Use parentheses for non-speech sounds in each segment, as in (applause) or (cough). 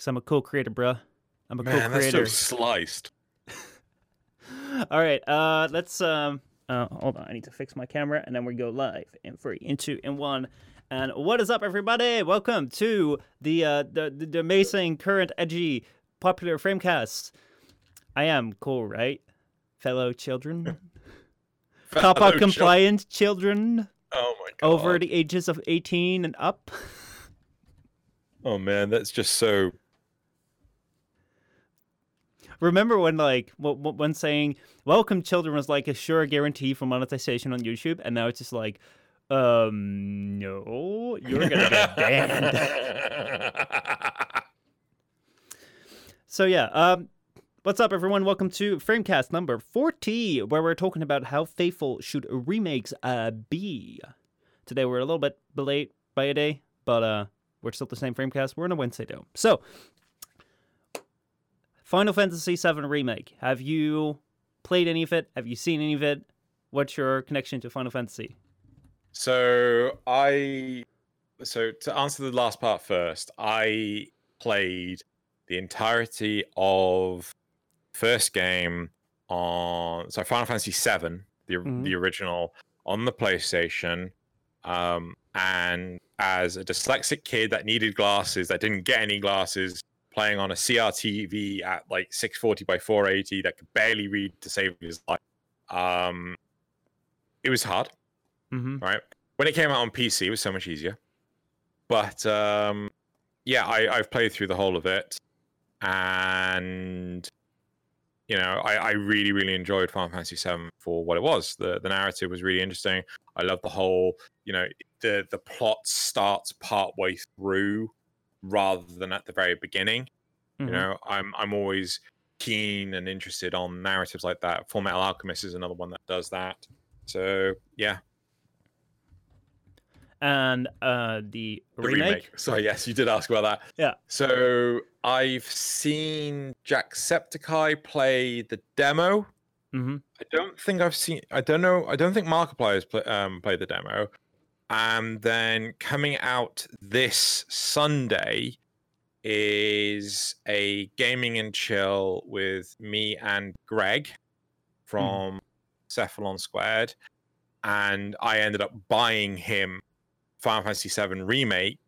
because I'm a co-creator, bruh. I'm a Man, that's so co-creator. sliced. (laughs) All right, uh, let's um, uh, hold on. I need to fix my camera, and then we go live in three, in two, in one. And what is up, everybody? Welcome to the uh, the, the, the amazing, current, edgy, popular Framecast. I am cool, right, fellow children, (laughs) Fellow chil- compliant children Oh my god. over the ages of eighteen and up. (laughs) Oh man, that's just so. Remember when like wh- wh- when saying "Welcome, children" was like a sure guarantee for monetization on YouTube, and now it's just like, um, no, you're gonna get (laughs) banned. So yeah, um, what's up, everyone? Welcome to Framecast number forty, where we're talking about how faithful should remakes uh be. Today we're a little bit late by a day, but uh, we're still the same Framecast. We're on a Wednesday though, so. Final Fantasy VII Remake. Have you played any of it? Have you seen any of it? What's your connection to Final Fantasy? so I, so to answer the last part first, I played the entirety of first game on so Final Fantasy VII, the Mhm. the original on the PlayStation, um, and as a dyslexic kid that needed glasses that didn't get any glasses, playing on a CRTV at like 640 by 480 that could barely read to save his life. Um, it was hard Mm-hmm. right? When it came out on PC, it was so much easier. But um, yeah, I, I've played through the whole of it, and you know, I, I really, really enjoyed Final Fantasy VII for what it was. the The narrative was really interesting. I love the whole, you know, the the plot starts part way through rather than at the very beginning. Mm-hmm. You know, I'm I'm always keen and interested on narratives like that. Full Metal Alchemist is another one that does that. So yeah, And uh, the, the remake. remake. Sorry, yes, you did ask about that. Yeah. So I've seen Jacksepticeye play the demo. Mm-hmm. I don't think I've seen. I don't know. I don't think Markiplier has play, um, played the demo. And then coming out this Sunday is a gaming and chill with me and Greg hmm. from Cephalon Squared, and I ended up buying him Final Fantasy VII remake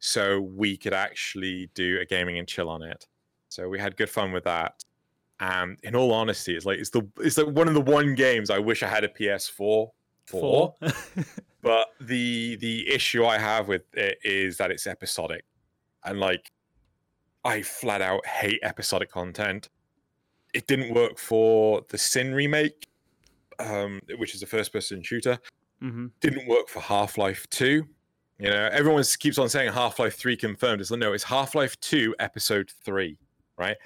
so we could actually do a gaming and chill on it. So we had good fun with that. And in all honesty, it's like it's the it's like one of the one games I wish I had a PS4 for. (laughs) But the the issue I have with it is that it's episodic, and like I flat out hate episodic content. It didn't work for the Sin remake, um, which is a first person shooter mm-hmm. didn't work for Half Life 2. You know, everyone keeps on saying Half Life 3 confirmed. It's like, no, it's Half Life 2, episode 3, right?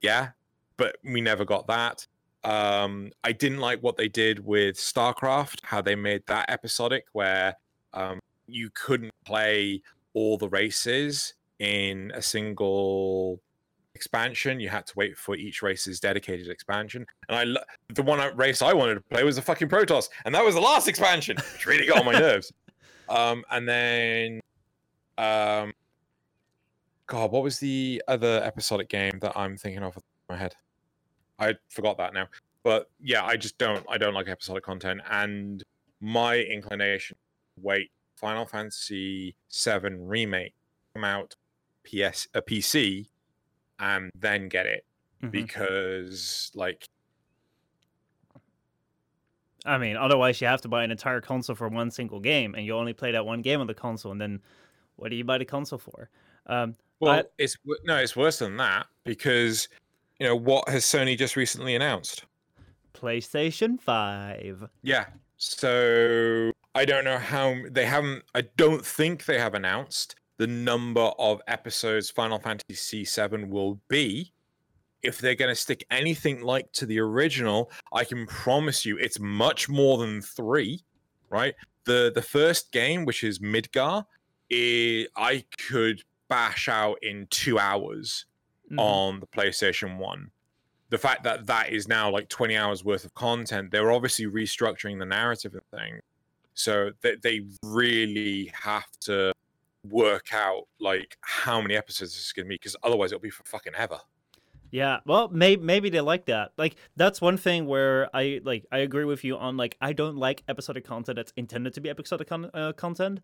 Yeah, but we never got that. Um, I didn't like what they did with StarCraft, how they made that episodic, where um, you couldn't play all the races in a single expansion. You had to wait for each race's dedicated expansion. And I, lo- the one race I wanted to play was the fucking Protoss, and that was the last expansion, which really got on my (laughs) nerves. Um, and then, um, God, what was the other episodic game that I'm thinking of off the top of my head? I forgot that now. But yeah, I just don't. I don't like episodic content, and my inclination wait Final Fantasy VII remake come out PS a PC, and then get it Mhm. because like I mean, otherwise you have to buy an entire console for one single game, and you only play that one game on the console, and then what do you buy the console for? Um, Well, I- it's no, it's worse than that because you know what has Sony just recently announced? PlayStation Five. Yeah. So I don't know how they haven't. I don't think they have announced the number of episodes Final Fantasy VII will be. If they're going to stick anything like to the original, I can promise you it's much more than three. Right. The the first game, which is Midgar, i I could bash out in two hours Mhm. on the PlayStation 1. The fact that that is now like 20 hours worth of content, they're obviously restructuring the narrative and thing. So they, they really have to work out like how many episodes this is going to be because otherwise it'll be for fucking ever. Yeah, well, maybe maybe they like that. Like that's one thing where I like I agree with you on like I don't like episodic content that's intended to be episodic con- uh, content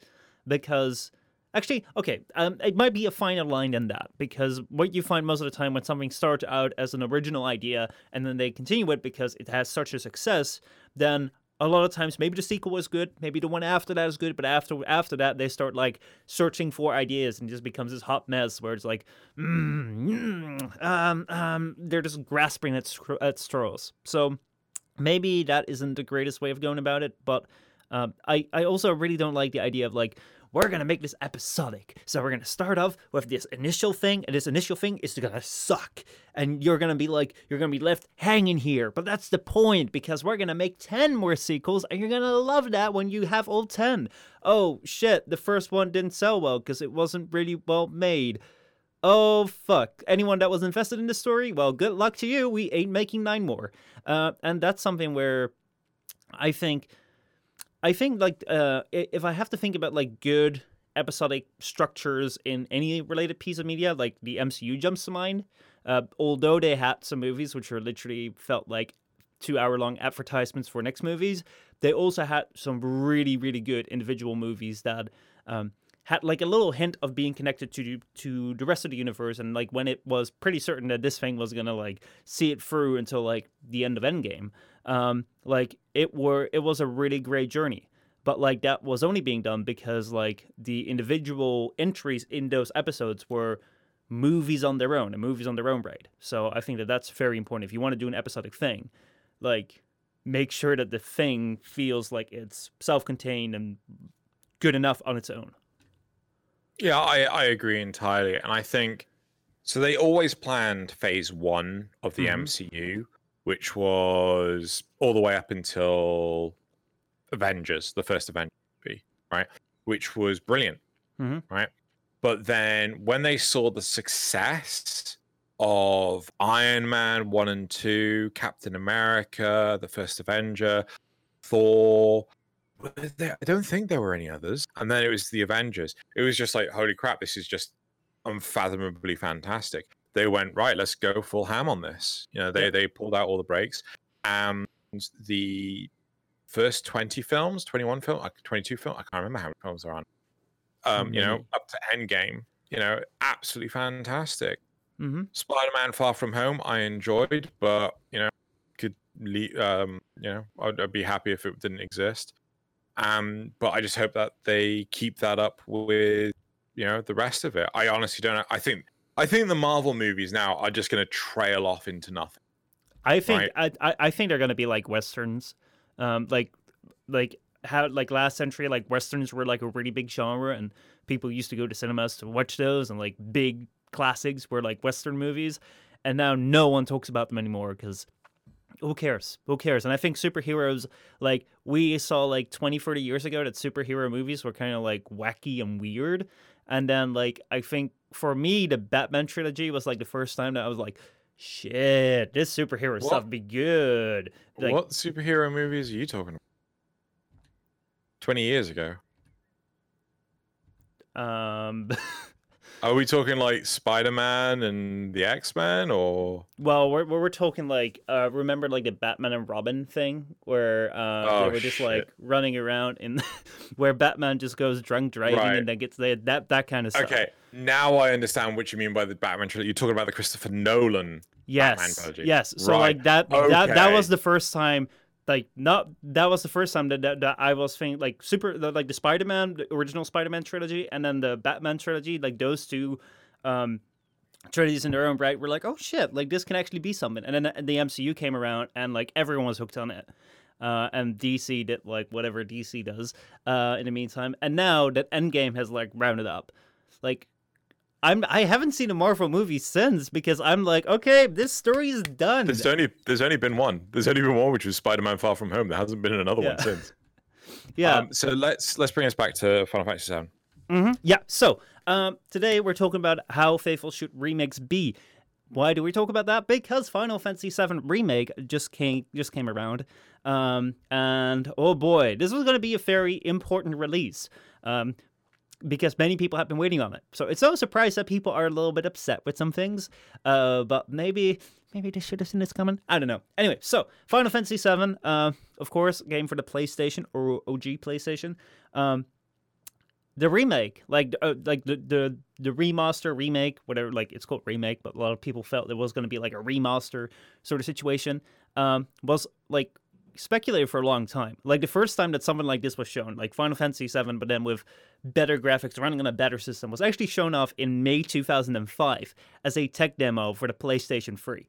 because actually okay, um, it might be a finer line than that because what you find most of the time when something starts out as an original idea and then they continue it because it has such a success, then a lot of times maybe the sequel was good maybe the one after that is good but after after that they start like searching for ideas and just becomes this hot mess where it's like mm, mm, um, um, they're just grasping at, at straws. So maybe that isn't the greatest way of going about it but um, I, I also really don't like the idea of like we're gonna make this episodic. So we're gonna start off with this initial thing, and this initial thing is gonna suck. And you're gonna be like, you're gonna be left hanging here. But that's the point, because we're gonna make 10 more sequels, and you're gonna love that when you have all 10. Oh shit, the first one didn't sell well because it wasn't really well made. Oh fuck. Anyone that was invested in the story, well, good luck to you. We ain't making nine more. Uh, and that's something where I think I think like uh, if I have to think about like good episodic structures in any related piece of media, like the MCU jumps to mind. Uh, although they had some movies which were literally felt like two hour long advertisements for next movies, they also had some really really good individual movies that um, had like a little hint of being connected to to the rest of the universe and like when it was pretty certain that this thing was gonna like see it through until like the end of Endgame um, like it were it was a really great journey. But like that was only being done because like the individual entries in those episodes were movies on their own and movies on their own right. So i think that that's very important. If you want to do an episodic thing like make sure that the thing feels like it's self-contained and good enough on its own yeah i i agree entirely and i think so they always planned phase one of the mm-hmm. mcu which was all the way up until Avengers, the first Avengers movie, right? Which was brilliant, mm-hmm. right? But then when they saw the success of Iron Man 1 and 2, Captain America, the first Avenger, Thor, I don't think there were any others. And then it was the Avengers. It was just like, holy crap, this is just unfathomably fantastic they went right. Let's go full ham on this. You know, they they pulled out all the breaks. And the first twenty films, twenty one film, like twenty two film, I can't remember how many films there are on. Um, mm-hmm. you know, up to Endgame. You know, absolutely fantastic. Mm-hmm. Spider-Man: Far From Home, I enjoyed, but you know, could um, you know, I'd, I'd be happy if it didn't exist. Um, but I just hope that they keep that up with you know the rest of it. I honestly don't. know. I think I think the Marvel movies now are just going to trail off into nothing. I think right? I, I think they're going to be like westerns, um, like like how like last century like westerns were like a really big genre and people used to go to cinemas to watch those and like big classics were like western movies, and now no one talks about them anymore because who cares? Who cares? And I think superheroes, like, we saw like 20, 30 years ago that superhero movies were kind of like wacky and weird. And then, like, I think for me, the Batman trilogy was like the first time that I was like, shit, this superhero what? stuff be good. Like, what superhero movies are you talking about? 20 years ago. Um, (laughs) Are we talking like Spider Man and the X Men, or? Well, we're we're talking like uh, remember like the Batman and Robin thing, where uh, oh, they were just shit. like running around in, (laughs) where Batman just goes drunk driving right. and then gets there. That that kind of stuff. Okay, now I understand what you mean by the Batman trilogy. You're talking about the Christopher Nolan. Yes, yes. So right. like that, okay. that that was the first time like not that was the first time that, that, that I was thinking like super like the Spider-Man the original Spider-Man trilogy and then the Batman trilogy like those two um trilogies in their own right were like oh shit like this can actually be something. And then the, the MCU came around and like everyone was hooked on it uh, and DC did like whatever DC does uh, in the meantime. And now that Endgame has like rounded up like I'm I haven't seen a Marvel movie since because I'm like, okay, this story is done. There's only there's only been one. There's only been one, which was Spider-Man: Far From Home. There hasn't been another yeah. one since. (laughs) yeah. Um, so let's let's bring us back to Final Fantasy VII. Mm-hmm. Yeah. So um, today we're talking about how faithful should remakes be. Why do we talk about that? Because Final Fantasy VII remake just came just came around, um, and oh boy, this was going to be a very important release. Um, because many people have been waiting on it. So it's no surprise that people are a little bit upset with some things. Uh, but maybe maybe they should have seen this coming. I don't know. Anyway, so Final Fantasy VII, uh, of course, game for the PlayStation or OG PlayStation. Um, the remake, like uh, like the, the the remaster, remake, whatever, like it's called remake, but a lot of people felt there was going to be like a remaster sort of situation. Um, was like speculated for a long time. Like the first time that something like this was shown, like Final Fantasy VII, but then with better graphics running on a better system, was actually shown off in May 2005 as a tech demo for the PlayStation 3.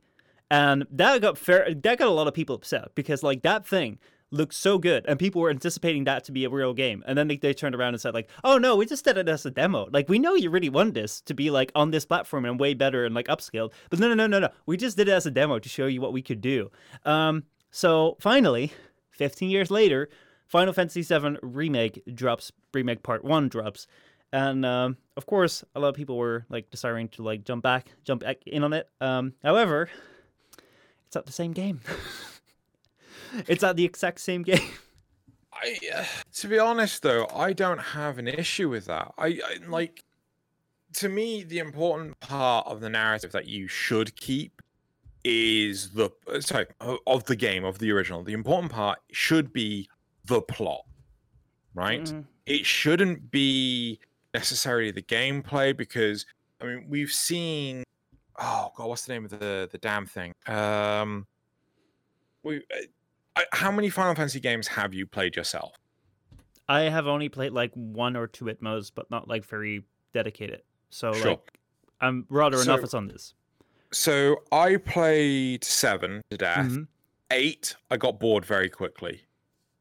And that got fair, that got a lot of people upset because like that thing looked so good and people were anticipating that to be a real game and then they, they turned around and said like oh no we just did it as a demo like we know you really want this to be like on this platform and way better and like upscaled but no no no no no we just did it as a demo to show you what we could do um so finally 15 years later final fantasy 7 remake drops remake part 1 drops and um, of course a lot of people were like desiring to like jump back jump back in on it um however it's not the same game (laughs) it's not the exact same game. (laughs) I, uh, to be honest, though, I don't have an issue with that. I, I like, to me, the important part of the narrative that you should keep is the uh, sorry of the game of the original. The important part should be the plot, right? Mm-hmm. It shouldn't be necessarily the gameplay because I mean we've seen. Oh god, what's the name of the the damn thing? Um, we uh, how many Final Fantasy games have you played yourself? I have only played like one or two at most, but not like very dedicated. So sure. like I'm rather so, enough on this. So I played seven to death. Mm-hmm. Eight, I got bored very quickly.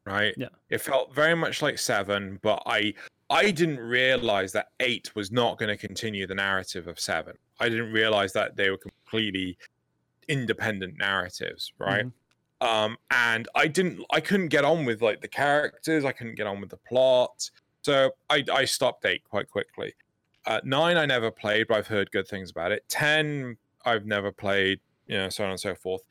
Right? Yeah. It felt very much like seven, but I I didn't realize that eight was not going to continue the narrative of seven. I didn't realize that they were completely independent narratives, right? Mm-hmm. Um, and I didn't, I couldn't get on with like the characters. I couldn't get on with the plot, so I, I stopped eight quite quickly. Uh, nine, I never played, but I've heard good things about it. Ten, I've never played, you know, so on and so forth.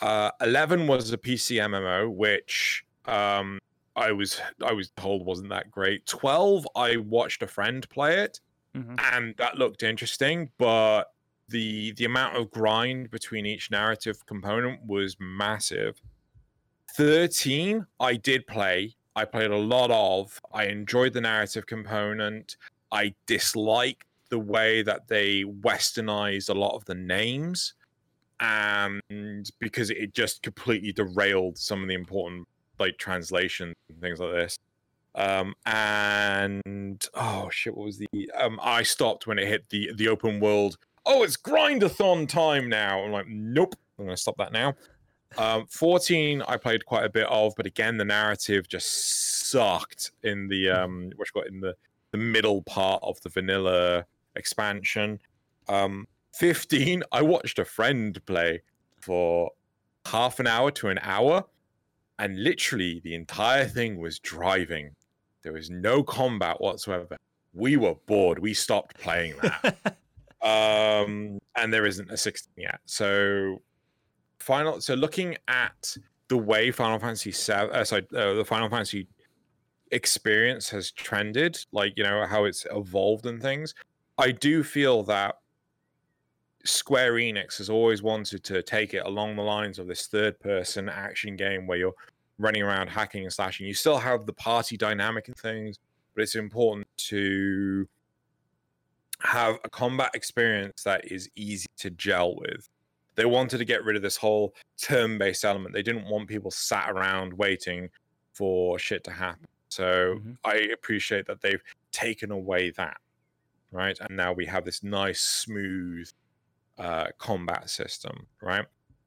Uh, Eleven was a PC MMO, which um, I was I was told wasn't that great. Twelve, I watched a friend play it, mm-hmm. and that looked interesting, but the the amount of grind between each narrative component was massive. 13 I did play. I played a lot of. I enjoyed the narrative component. I disliked the way that they westernized a lot of the names and because it just completely derailed some of the important like translation and things like this. Um, and oh shit, what was the um I stopped when it hit the the open world oh, it's grindathon time now. I'm like, nope, I'm to stop that now. Um, 14, I played quite a bit of, but again, the narrative just sucked in the um, what got in the the middle part of the vanilla expansion. Um, 15, I watched a friend play for half an hour to an hour, and literally the entire thing was driving. There was no combat whatsoever. We were bored. We stopped playing that. (laughs) um, and there isn't a 16 yet. So final. So looking at the way Final Fantasy seven, uh, sorry, uh, the Final Fantasy experience has trended, like you know how it's evolved and things. I do feel that Square Enix has always wanted to take it along the lines of this third-person action game where you're running around hacking and slashing. You still have the party dynamic and things, but it's important to have a combat experience that is easy to gel with. They wanted to get rid of this whole turn based element. They didn't want people sat around waiting for shit to happen. So mm-hmm. I appreciate that they've taken away that, right? And now we have this nice, smooth uh, combat system, right?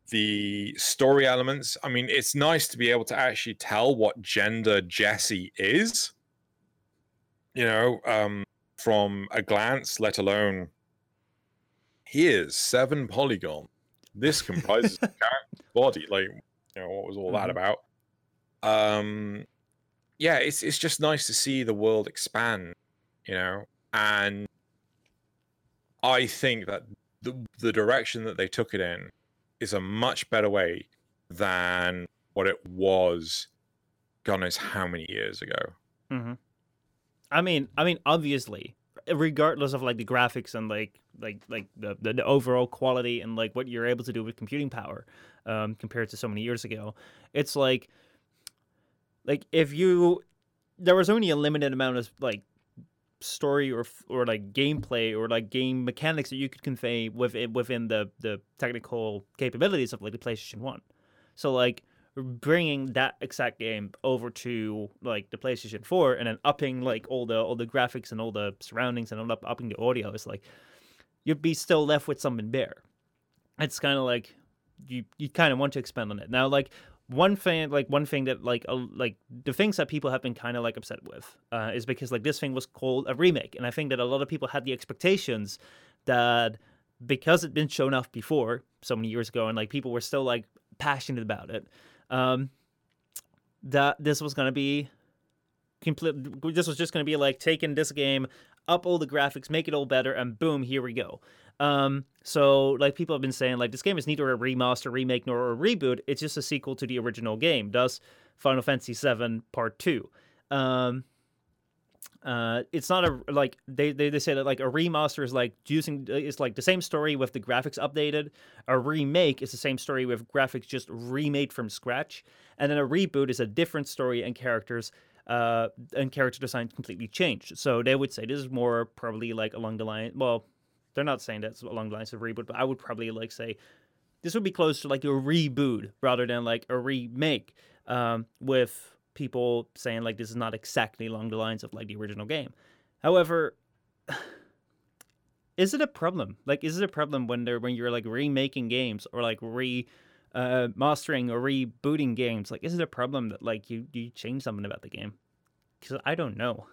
The story elements, I mean, it's nice to be able to actually tell what gender Jesse is. You know, um, from a glance, let alone here's seven polygon. This comprises (laughs) the body. Like, you know, what was all mm-hmm. that about? Um, yeah, it's it's just nice to see the world expand, you know, and I think that the the direction that they took it in is a much better way than what it was. God knows how many years ago. Mm-hmm. I mean, I mean, obviously, regardless of like the graphics and like like like the, the, the overall quality and like what you're able to do with computing power um, compared to so many years ago, it's like like if you there was only a limited amount of like story or or like gameplay or like game mechanics that you could convey within within the the technical capabilities of like the PlayStation One. So like bringing that exact game over to like the PlayStation 4 and then upping like all the all the graphics and all the surroundings and up, upping the audio is like you'd be still left with something bare. It's kind of like you you kind of want to expand on it. Now like one thing like one thing that like like the things that people have been kind of like upset with uh, is because like this thing was called a remake and I think that a lot of people had the expectations that because it'd been shown off before so many years ago and like people were still like passionate about it um, that this was going to be complete. This was just going to be like taking this game, up all the graphics, make it all better, and boom, here we go. Um, so like people have been saying, like this game is neither a remaster, remake, nor a reboot. It's just a sequel to the original game. Thus, Final Fantasy VII Part Two. Um, uh, it's not a like they, they they say that like a remaster is like using it's like the same story with the graphics updated. A remake is the same story with graphics just remade from scratch, and then a reboot is a different story and characters uh and character design completely changed. So they would say this is more probably like along the line. Well, they're not saying that's along the lines of reboot, but I would probably like say this would be close to like a reboot rather than like a remake um, with people saying like this is not exactly along the lines of like the original game. However, (sighs) is it a problem? Like, is it a problem when they're when you're like remaking games or like re uh, mastering or rebooting games? Like, is it a problem that like you you change something about the game? Because I don't know.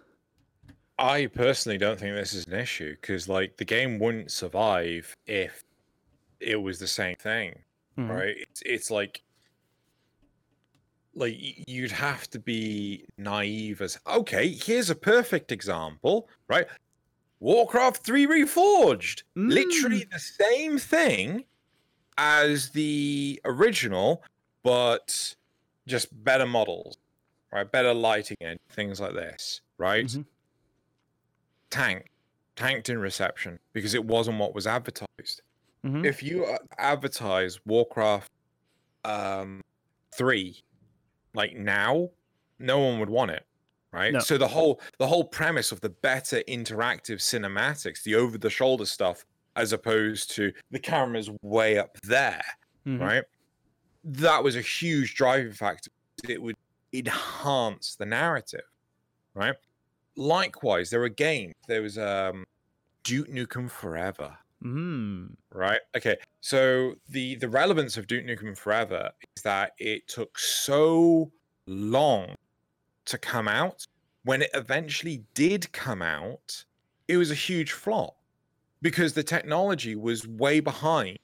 I personally don't think this is an issue because like the game wouldn't survive if it was the same thing, mm-hmm. right? It's it's like like you'd have to be naive as okay here's a perfect example right warcraft 3 reforged mm. literally the same thing as the original but just better models right better lighting and things like this right mm-hmm. Tank tanked in reception because it wasn't what was advertised mm-hmm. if you uh, advertise warcraft um 3 like now, no one would want it, right? No. So the whole the whole premise of the better interactive cinematics, the over the shoulder stuff, as opposed to the camera's way up there, mm-hmm. right? That was a huge driving factor. It would enhance the narrative, right? Likewise, there were games. There was um, Duke Nukem Forever. Mm. Right. Okay. So the the relevance of Duke Nukem Forever is that it took so long to come out. When it eventually did come out, it was a huge flop because the technology was way behind.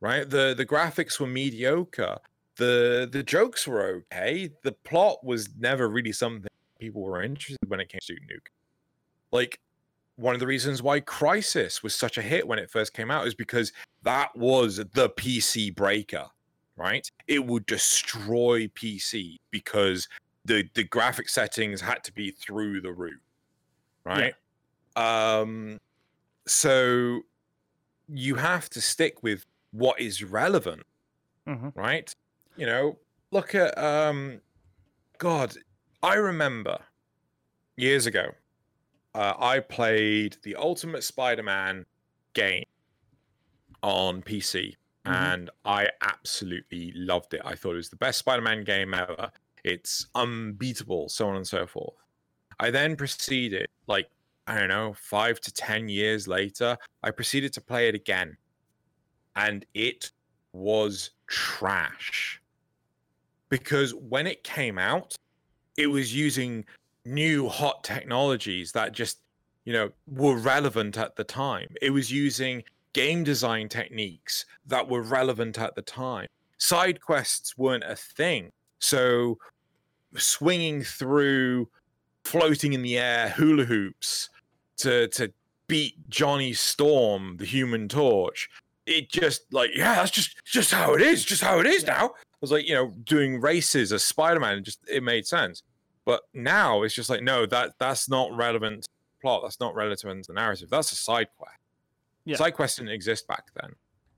Right. The the graphics were mediocre. The the jokes were okay. The plot was never really something people were interested when it came to Nuke. Like one of the reasons why Crysis was such a hit when it first came out is because that was the PC breaker, right? It would destroy PC because the the graphic settings had to be through the roof, right? Yeah. Um, so you have to stick with what is relevant, mm-hmm. right? You know, look at um, God, I remember years ago uh, I played the Ultimate Spider-Man game on PC, mm-hmm. and I absolutely loved it. I thought it was the best Spider-Man game ever. It's unbeatable, so on and so forth. I then proceeded, like I don't know, five to ten years later, I proceeded to play it again, and it was trash. Because when it came out, it was using new hot technologies that just you know were relevant at the time. It was using game design techniques that were relevant at the time. Side quests weren't a thing. So swinging through floating in the air hula hoops to to beat johnny storm the human torch it just like yeah that's just just how it is just how it is now. i was like you know doing races as spider-man just it made sense But now it's just like, no, that that's not relevant plot. That's not relevant to the narrative. That's a side quest. Yeah. Side quest didn't exist back then.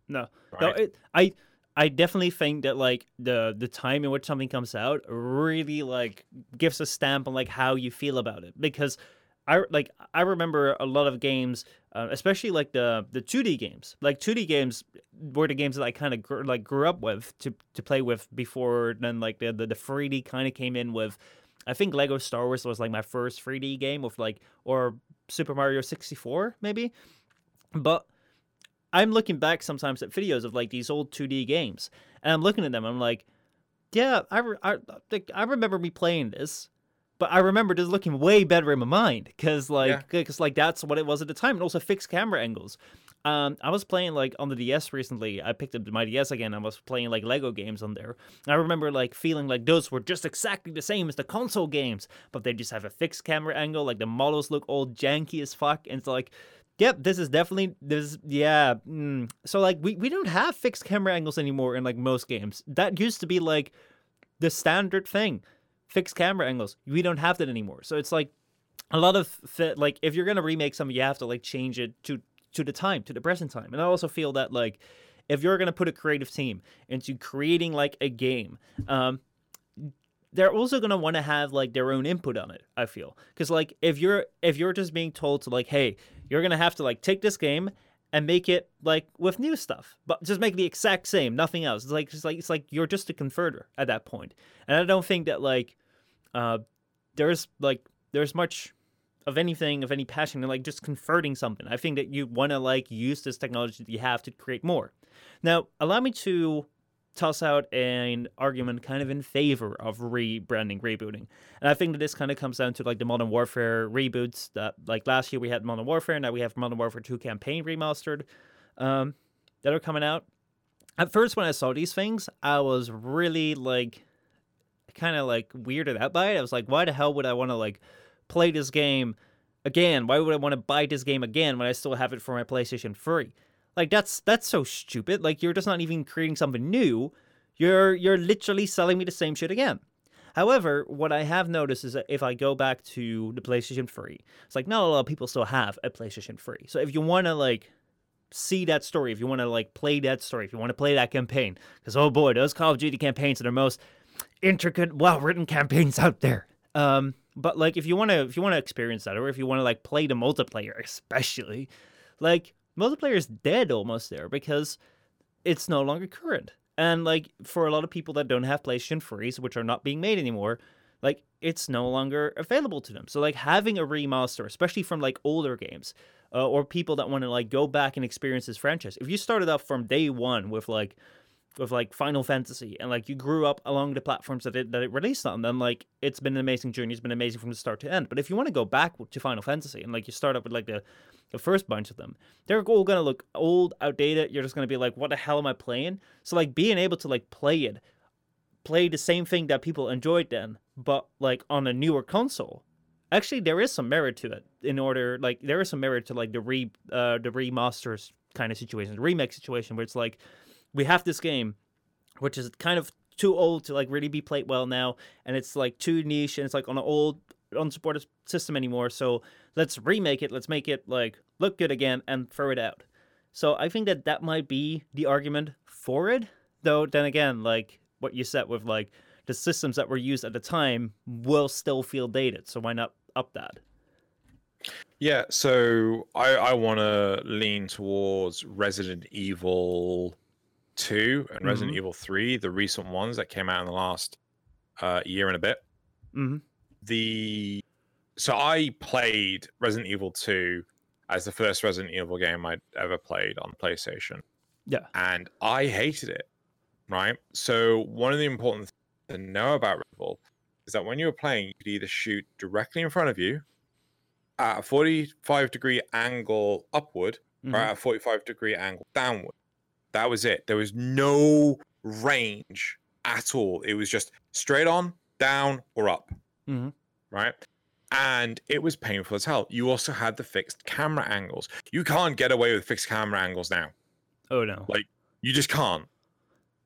No. Right? No, it, I I definitely think that like the the time in which something comes out really like gives a stamp on like how you feel about it because I like I remember a lot of games, uh, especially like the the 2D games. Like 2D games were the games that I kind of gr- like grew up with to to play with before then like the the, the 3D kind of came in with. I think Lego Star Wars was like my first 3D game with like or Super Mario 64 maybe, but I'm looking back sometimes at videos of like these old 2D games, and I'm looking at them. And I'm like, yeah, I, re- I, I remember me playing this, but I remember just looking way better in my mind because like because like that's what it was at the time, and also fixed camera angles. Um, I was playing like on the DS recently. I picked up my DS again. I was playing like Lego games on there. And I remember like feeling like those were just exactly the same as the console games, but they just have a fixed camera angle. Like the models look all janky as fuck, and it's like Yep, this is definitely this. Yeah, mm. so like we we don't have fixed camera angles anymore in like most games. That used to be like the standard thing, fixed camera angles. We don't have that anymore. So it's like a lot of like if you're gonna remake something, you have to like change it to to the time, to the present time. And I also feel that like if you're gonna put a creative team into creating like a game, um, they're also gonna want to have like their own input on it. I feel because like if you're if you're just being told to like, hey, you're gonna have to like take this game and make it like with new stuff, but just make the exact same, nothing else. It's like it's like it's like you're just a converter at that point. and I don't think that like uh there's like there's much of anything of any passion in like just converting something. I think that you want to like use this technology that you have to create more. Now, allow me to toss out an argument kind of in favor of rebranding, rebooting. And I think that this kind of comes down to like the Modern Warfare reboots that like last year we had Modern Warfare, now we have Modern Warfare 2 campaign remastered um, that are coming out. At first, when I saw these things, I was really like kind of like weirded out by it. I was like, why the hell would I want to like play this game again? Why would I want to buy this game again when I still have it for my PlayStation 3? Like that's that's so stupid. Like you're just not even creating something new. You're you're literally selling me the same shit again. However, what I have noticed is that if I go back to the PlayStation 3, it's like not a lot of people still have a PlayStation 3. So if you want to like see that story, if you want to like play that story, if you want to play that campaign, because oh boy, those Call of Duty campaigns are the most intricate, well-written campaigns out there. Um, but like if you want to if you want to experience that, or if you want to like play the multiplayer, especially, like multiplayer is dead almost there because it's no longer current. And like for a lot of people that don't have PlayStation 3s, which are not being made anymore, like it's no longer available to them. So like having a remaster, especially from like older games, uh, or people that want to like go back and experience this franchise. If you started off from day one with like with like Final Fantasy and like you grew up along the platforms that it that it released on, then like it's been an amazing journey. It's been amazing from the start to end. But if you want to go back to Final Fantasy and like you start up with like the the first bunch of them, they're all gonna look old, outdated. You're just gonna be like, what the hell am I playing? So like being able to like play it, play the same thing that people enjoyed then, but like on a newer console. Actually, there is some merit to it. In order, like there is some merit to like the re uh the remasters kind of situation, the remake situation, where it's like we have this game, which is kind of too old to like really be played well now, and it's like too niche, and it's like on an old unsupported system anymore. So let's remake it. Let's make it like look good again and throw it out. So I think that that might be the argument for it. Though then again, like what you said with like the systems that were used at the time will still feel dated. So why not up that? Yeah, so I I want to lean towards Resident Evil 2 and Resident Mhm. Evil 3, the recent ones that came out in the last uh, year and a bit. Mm-hmm. The so I played Resident Evil 2 as the first Resident Evil game I'd ever played on PlayStation. Yeah. And I hated it. Right? So one of the important things to know about Resident Evil is that when you were playing, you could either shoot directly in front of you at a 45 degree angle upward Mm-hmm. or at a 45 degree angle downward. That was it. There was no range at all. It was just straight on, down, or up. Mhm. Right? And it was painful as hell. You also had the fixed camera angles. You can't get away with fixed camera angles now. Oh no. Like, you just can't.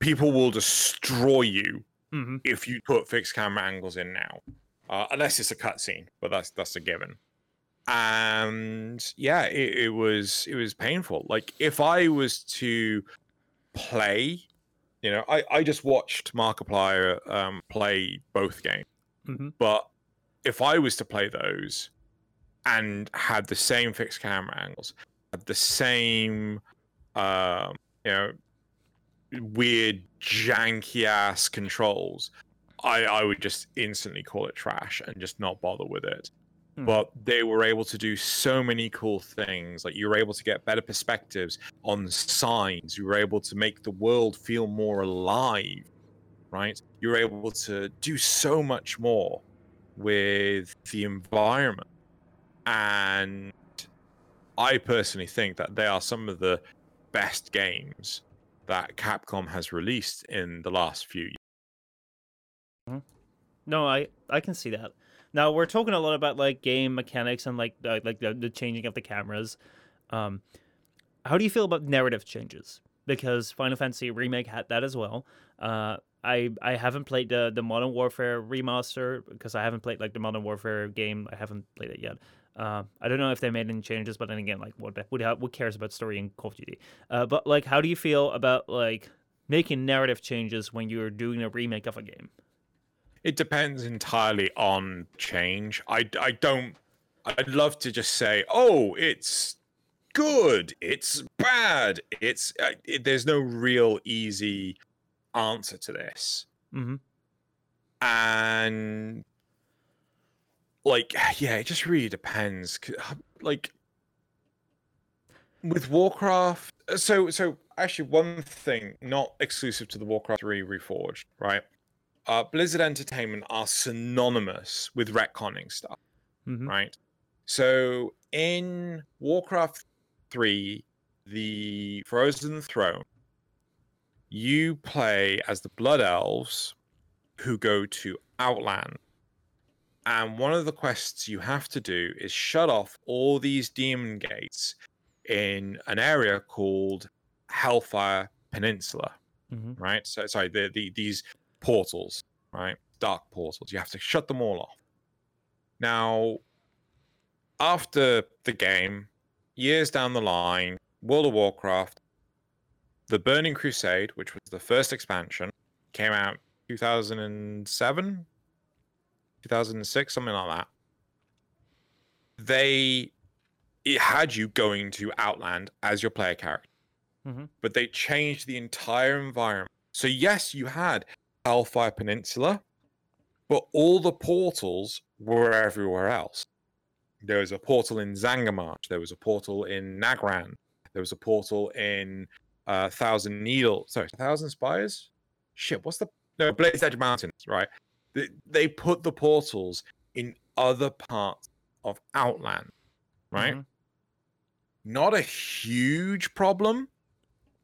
People will destroy you Mm-hmm. if you put fixed camera angles in now. uh, unless it's a cutscene, but that's that's a given. And yeah, it, it was it was painful. Like if I was to play, you know, I I just watched Markiplier um, play both games, hmm but if I was to play those and had the same fixed camera angles, had the same, um, you know, weird janky ass controls, I I would just instantly call it trash and just not bother with it. Hmm. But they were able to do so many cool things. Like you were able to get better perspectives on signs. You were able to make the world feel more alive, right? You were able to do so much more with the environment. And I personally think that they are some of the best games that Capcom has released in the last few years. No, I I can see that. Now we're talking a lot about like game mechanics and like uh, like the, the changing of the cameras. Um, how do you feel about narrative changes? Because Final Fantasy remake had that as well. Uh, I I haven't played the the Modern Warfare remaster because I haven't played like the Modern Warfare game. I haven't played it yet. Uh, I don't know if they made any changes, but then again, like what what what cares about story in Call of Duty? Uh, but like, how do you feel about like making narrative changes when you're doing a remake of a game? It depends entirely on change. I, I don't. I'd love to just say, oh, it's good, it's bad, it's. Uh, it, there's no real easy answer to this. hmm And like, yeah, it just really depends. uh, Like with Warcraft, uh, so so actually one thing not exclusive to the Warcraft 3 Reforged, right? Uh, Blizzard Entertainment are synonymous with retconning stuff hmm right? So in Warcraft 3, the Frozen Throne, you play as the Blood Elves who go to Outland. And one of the quests you have to do is shut off all these demon gates in an area called Hellfire Peninsula hmm right? So sorry, the, the these portals, right? Dark portals. You have to shut them all off. Now, after the game, years down the line, World of Warcraft, the Burning Crusade, which was the first expansion, came out 2007, 2006, something like that. They it had you going to Outland as your player character hmm but they changed the entire environment. So yes, you had Hellfire Peninsula, but all the portals were everywhere else. There was a portal in Zangarmarsh. There was a portal in Nagrand. There was a portal in uh, Thousand Needle. Sorry, Thousand Spires. Shit, what's the no Blade's Edge Mountains? Right. They, they put the portals in other parts of Outland. Right Mhm. not a huge problem,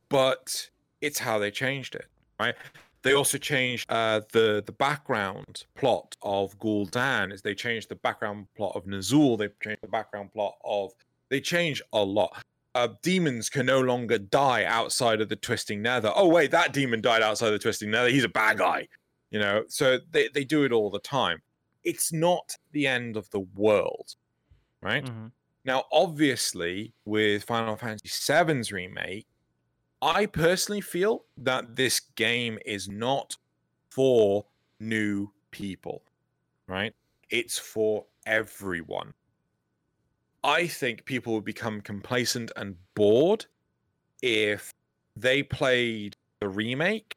but it's how they changed it, right? They also changed uh, the the background plot of Gul'dan. Is they changed the background plot of Ner'zhul. They changed the background plot of. They changed a lot. Uh, demons can no longer die outside of the Twisting Nether. Oh wait, that demon died outside the Twisting Nether. He's a bad guy, you know. So they they do it all the time. It's not the end of the world, right? Mhm. Now, obviously, with Final Fantasy VII's remake, I personally feel that this game is not for new people, right? It's for everyone. I think people would become complacent and bored if they played the remake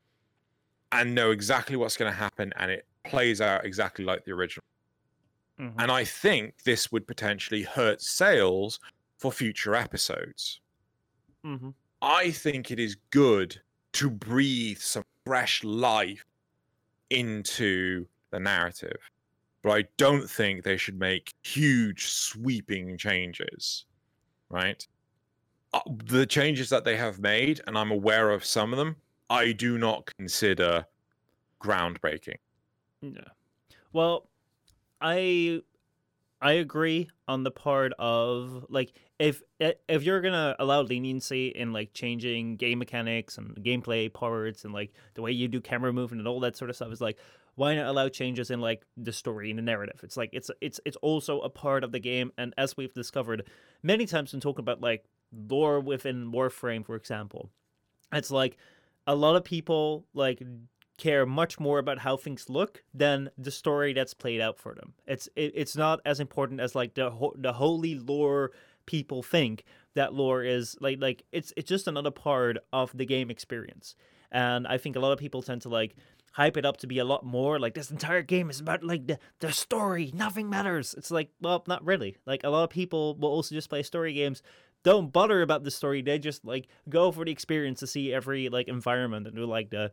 and know exactly what's going to happen and it plays out exactly like the original. Mhm. And I think this would potentially hurt sales for future episodes. Mhm. I think it is good to breathe some fresh life into the narrative, but I don't think they should make huge, sweeping changes, right? Uh, the changes that they have made, and I'm aware of some of them, I do not consider groundbreaking. Yeah. Well, I I agree on the part of like if if you're gonna allow leniency in like changing game mechanics and gameplay parts and like the way you do camera movement and all that sort of stuff is like why not allow changes in like the story and the narrative? It's like it's it's it's also a part of the game and as we've discovered many times when talking about like lore within warframe for example it's like a lot of people like care much more about how things look than the story that's played out for them. It's it, it's not as important as like the ho- the holy lore people think that lore is like like it's it's just another part of the game experience. And I think a lot of people tend to like hype it up to be a lot more like this entire game is about like the, the story nothing matters it's like well not really like a lot of people will also just play story games don't bother about the story they just like go for the experience to see every like environment and do like the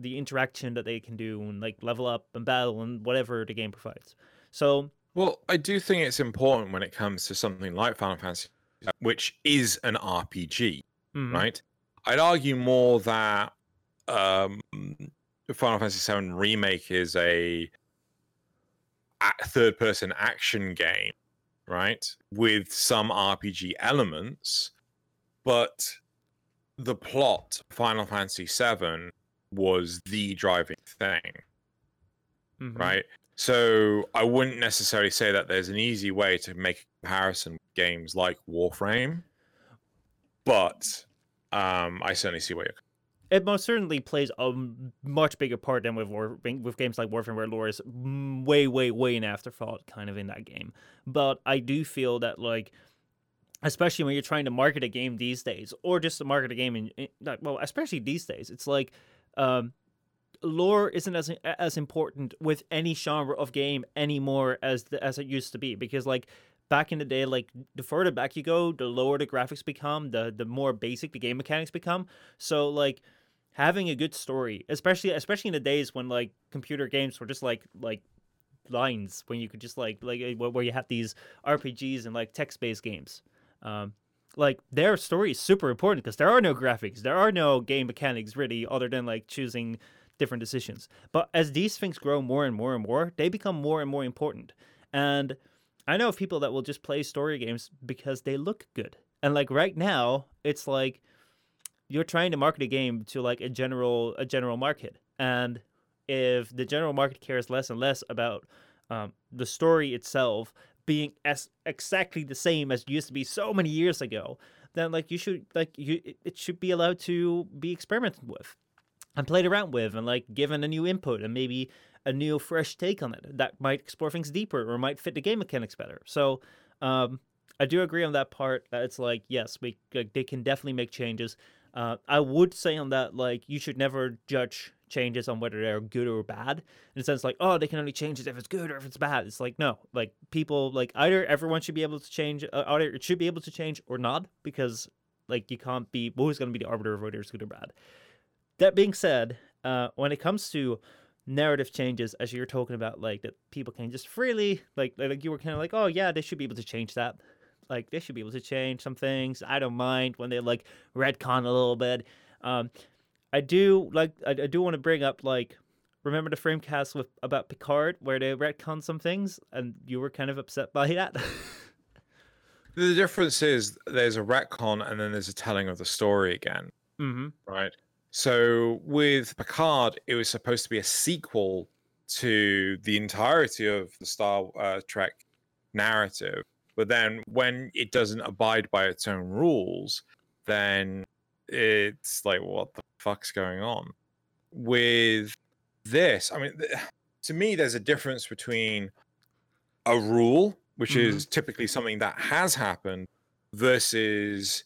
the interaction that they can do and like level up and battle and whatever the game provides. So, well, I do think it's important when it comes to something like Final Fantasy, which is an RPG, mm-hmm. right? I'd argue more that um, Final Fantasy VII Remake is a third-person action game, right, with some RPG elements, but the plot Final Fantasy VII was the driving thing. Mm-hmm. Right. So I wouldn't necessarily say that there's an easy way to make a comparison with games like Warframe, but um, I certainly see where you're. It most certainly plays a much bigger part than with War, with games like Warframe, where lore is way, way, way an afterthought kind of in that game. But I do feel that like especially when you're trying to market a game these days or just to market a game in, in well especially these days it's like um, lore isn't as as important with any genre of game anymore as the, as it used to be because like back in the day like the further back you go the lower the graphics become the the more basic the game mechanics become. So like having a good story especially especially in the days when like computer games were just like like lines when you could just like like where you have these RPGs and like text-based games. Um like their story is super important because there are no graphics, there are no game mechanics really, other than like choosing different decisions. But as these things grow more and more and more, they become more and more important. And I know of people that will just play story games because they look good. And like right now, it's like you're trying to market a game to like a general a general market. And if the general market cares less and less about um, the story itself being as exactly the same as it used to be so many years ago, then like you should like you it should be allowed to be experimented with and played around with and like given a new input and maybe a new fresh take on it that might explore things deeper or might fit the game mechanics better. So um, I do agree on that part that it's like yes, we like, they can definitely make changes. Uh, I would say on that like you should never judge changes on whether they're good or bad. In a sense like oh they can only change it if it's good or if it's bad. It's like no like people like either everyone should be able to change uh, either it should be able to change or not because like you can't be who's going to be the arbiter of whether it's good or bad. That being said uh, when it comes to narrative changes as you're talking about like that people can just freely like like you were kind of like oh yeah they should be able to change that. Like they should be able to change some things. I don't mind when they like retcon a little bit. Um, I do like I, I do want to bring up like remember the framecast with about Picard where they retcon some things and you were kind of upset by that. (laughs) the difference is there's a retcon and then there's a telling of the story again. Mm-hmm. Right. So with Picard, it was supposed to be a sequel to the entirety of the Star uh, Trek narrative, but then when it doesn't abide by its own rules, then it's like what the fuck's going on with this i mean (sighs) to me there's a difference between a rule which mm-hmm. is typically something that has happened versus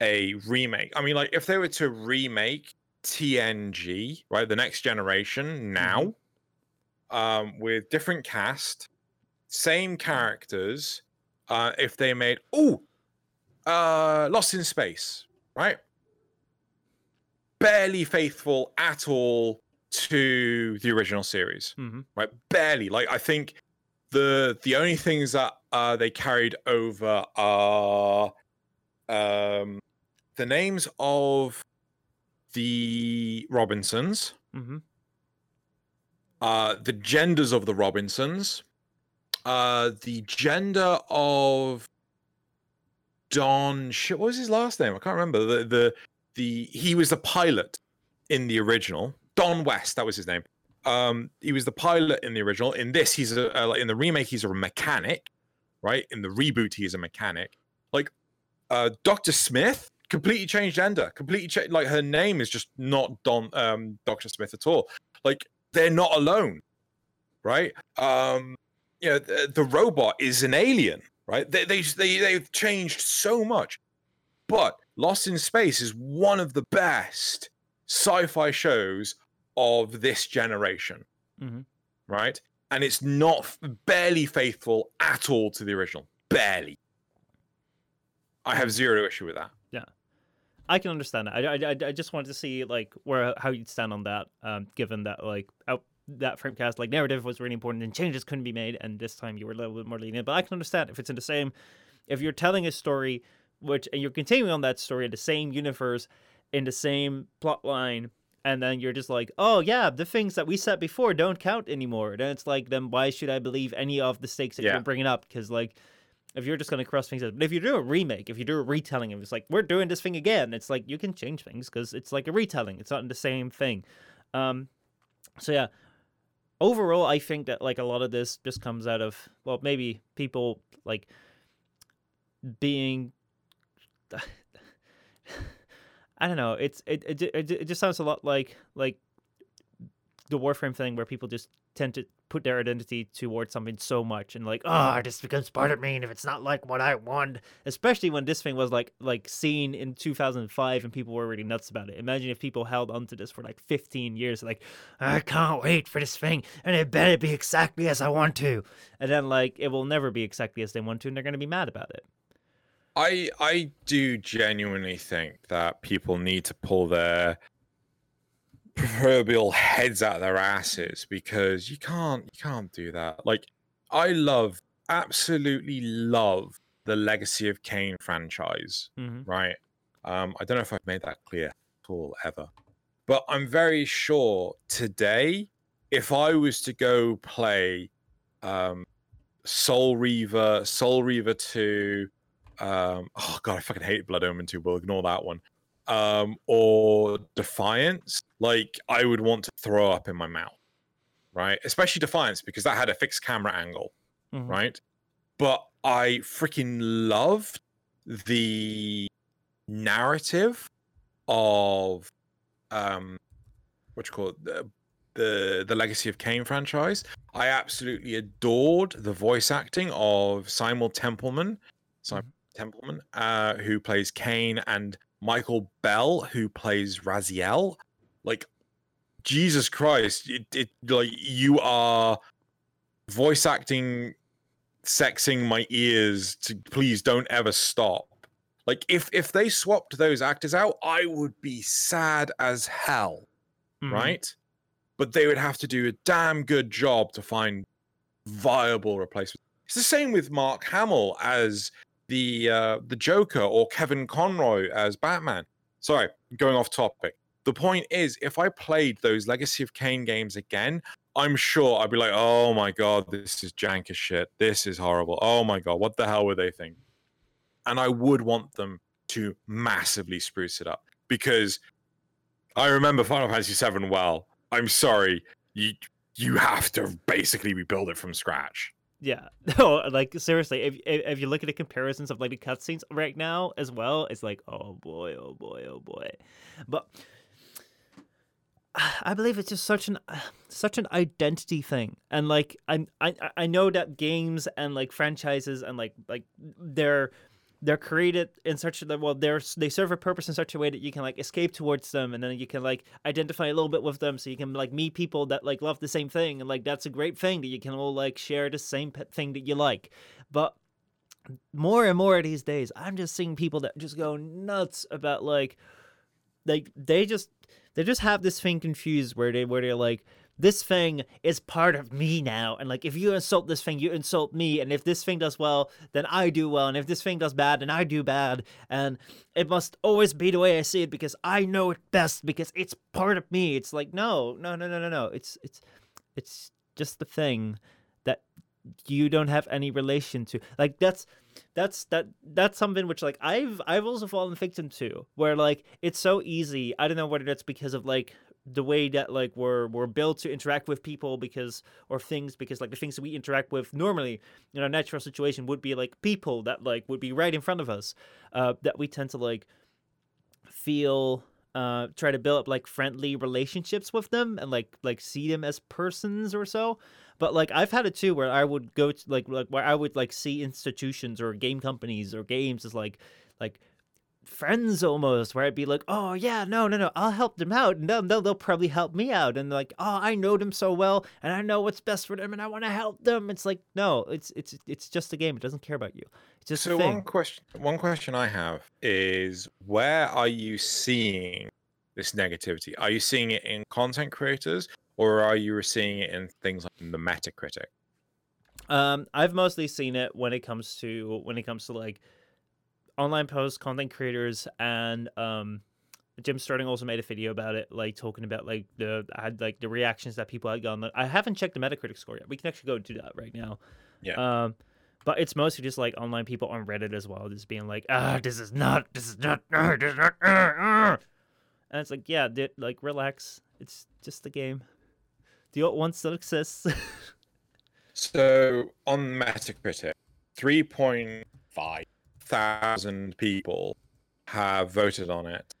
a remake i mean like if they were to remake tng right the next generation now mm-hmm. um with different cast same characters uh if they made oh uh lost in space right? Barely faithful at all to the original series, mm-hmm. right? Barely. Like I think the the only things that uh, they carried over are um, the names of the Robinsons, mm-hmm. uh, the genders of the Robinsons, uh, the gender of Don. What was his last name? I can't remember. The the the he was the pilot in the original. Don West, that was his name. Um, he was the pilot in the original. In this, he's a, uh, in the remake, he's a mechanic, right? In the reboot, he is a mechanic. Like uh, Doctor Smith, completely changed gender, completely changed. Like her name is just not Don um, Doctor Smith at all. Like they're not alone, right? Um, you know, the, the robot is an alien, right? They, they they they've changed so much, but Lost in Space is one of the best sci-fi shows of this generation, Mhm. right? And it's not f- barely faithful at all to the original, barely. I have zero issue with that. Yeah. I can understand that. I, I, I- I just wanted to see like where how you'd stand on that, um, given that like out that framecast like narrative was really important and changes couldn't be made, and this time you were a little bit more lenient. But I can understand if it's in the same, if you're telling a story, which and you're continuing on that story in the same universe, in the same plot line. And then you're just like, oh yeah, the things that we said before don't count anymore. Then it's like, then why should I believe any of the stakes that Yeah. you're bringing up? Because like, if you're just going to cross things out. But if you do a remake, if you do a retelling, if it's like we're doing this thing again, it's like you can change things because it's like a retelling. It's not the same thing. Um, so yeah, overall, I think that like a lot of this just comes out of well, maybe people like being. (sighs) I don't know. It's it, it it it just sounds a lot like like the Warframe thing where people just tend to put their identity towards something so much and like ah, oh this becomes part of me and if it's not like what I want. Especially when this thing was like like seen in 2005 and people were really nuts about it. Imagine if people held onto this for like 15 years like I can't wait for this thing and it better be exactly as I want to. And then like it will never be exactly as they want to and they're going to be mad about it. I I do genuinely think that people need to pull their proverbial heads out of their asses because you can't you can't do that. Like I love absolutely love the Legacy of Kain franchise, hmm right? Um, I don't know if I've made that clear at all ever, but I'm very sure today, if I was to go play um, Soul Reaver, Soul Reaver 2, um, oh god, I fucking hate Blood Omen 2, We'll ignore that one. Um, or Defiance, like I would want to throw up in my mouth, right? Especially Defiance because that had a fixed camera angle, Mhm. right? But I freaking loved the narrative of um what you call it the, the the legacy of Kain franchise. I absolutely adored the voice acting of Simon Templeman, Simon Templeman, uh, who plays Kain, and Michael Bell, who plays Raziel. Like Jesus Christ, it, it like you are voice acting sexing my ears to please don't ever stop. Like if if they swapped those actors out, I would be sad as hell, Mhm. right? But they would have to do a damn good job to find viable replacements. It's the same with Mark Hamill as the uh, the Joker or Kevin Conroy as Batman. Sorry, going off topic. The point is, if I played those Legacy of Kain games again, I'm sure I'd be like, oh my god, this is jank as shit. This is horrible. Oh my god, what the hell were they thinking? And I would want them to massively spruce it up because I remember Final Fantasy VII well. I'm sorry, you you have to basically rebuild it from scratch. Yeah, (laughs) no, like seriously, if, if you look at the comparisons of like the cutscenes right now as well, it's like, oh boy, oh boy, oh boy. But (sighs) I believe it's just such an (sighs) such an identity thing, and like I I I know that games and like franchises and like like they're they're created in such a well they're they serve a purpose in such a way that you can like escape towards them and then you can like identify a little bit with them so you can like meet people that like love the same thing and like that's a great thing that you can all like share the same thing that you like. But more and more these days i'm just seeing people that just go nuts about like like they just they just have this thing confused where they where they're like this thing is part of me now and like if you insult this thing you insult me and if this thing does well then i do well and if this thing does bad then i do bad and it must always be the way i see it because i know it best because it's part of me it's like no no no no no no it's it's it's just the thing that you don't have any relation to. Like that's that's that that's something which like I've I've also fallen victim to where like it's so easy. I don't know whether that's because of like the way that like we're we're built to interact with people because or things because like the things that we interact with normally in a natural situation would be like people that like would be right in front of us uh that we tend to like feel uh try to build up like friendly relationships with them and like like see them as persons or so. But like I've had it too where I would go to like like where I would like see institutions or game companies or games as like like friends almost where I'd be like, oh yeah, no, no, no, I'll help them out, and they'll, they'll, they'll probably help me out, and like, oh, I know them so well, and I know what's best for them, and I want to help them. It's like, no, it's it's it's just a game. It doesn't care about you. It's just so a thing. one question one question I have is where are you seeing this negativity? Are you seeing it in content creators or are you seeing it in things like the Metacritic? Um, I've mostly seen it when it comes to when it comes to like online posts, content creators, and um, Jim Sterling also made a video about it, like talking about like the I had like the reactions that people had gotten. I haven't checked the Metacritic score yet. We can actually go do that right now. Yeah. Um, but it's mostly just like online people on Reddit as well, just being like, ah, this is not, this is not, uh, this is not, uh, uh. and it's like, yeah, dude, like relax. It's just a game. The old one still exists. So on Metacritic, 3.5 thousand people have voted on it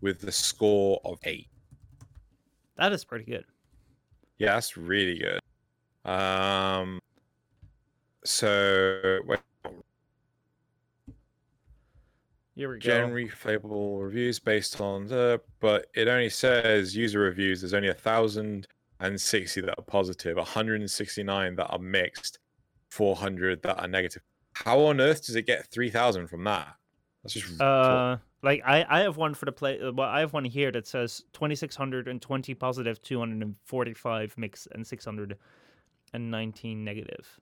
with the score of eight. that is pretty good. Yeah, that's really good. Um, so wait, Here we go. generally favorable reviews based on the, but it only says user reviews. There's only a thousand and sixty that are positive, 169 that are mixed, 400 that are negative. How on earth does it get 3,000 from that? That's just Uh, like I, I have one for the play. uh, Well, I have one here that says twenty six hundred and twenty positive, two hundred and forty five mix, and six hundred and nineteen negative.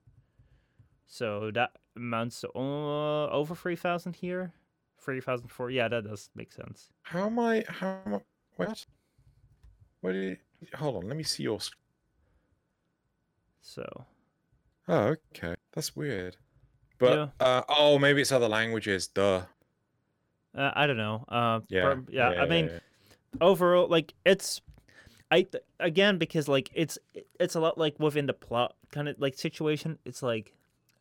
So that amounts to uh, over three thousand here. Three thousand four. Yeah, that does make sense. How am I? How am I? What? What? Did, hold on. Let me see your. So Oh, okay. That's weird. But uh, oh, maybe it's other languages. Duh. uh, I don't know. Uh, Yeah. per- yeah. I mean, overall like it's i again because like it's it's a lot like within the plot kind of like situation it's like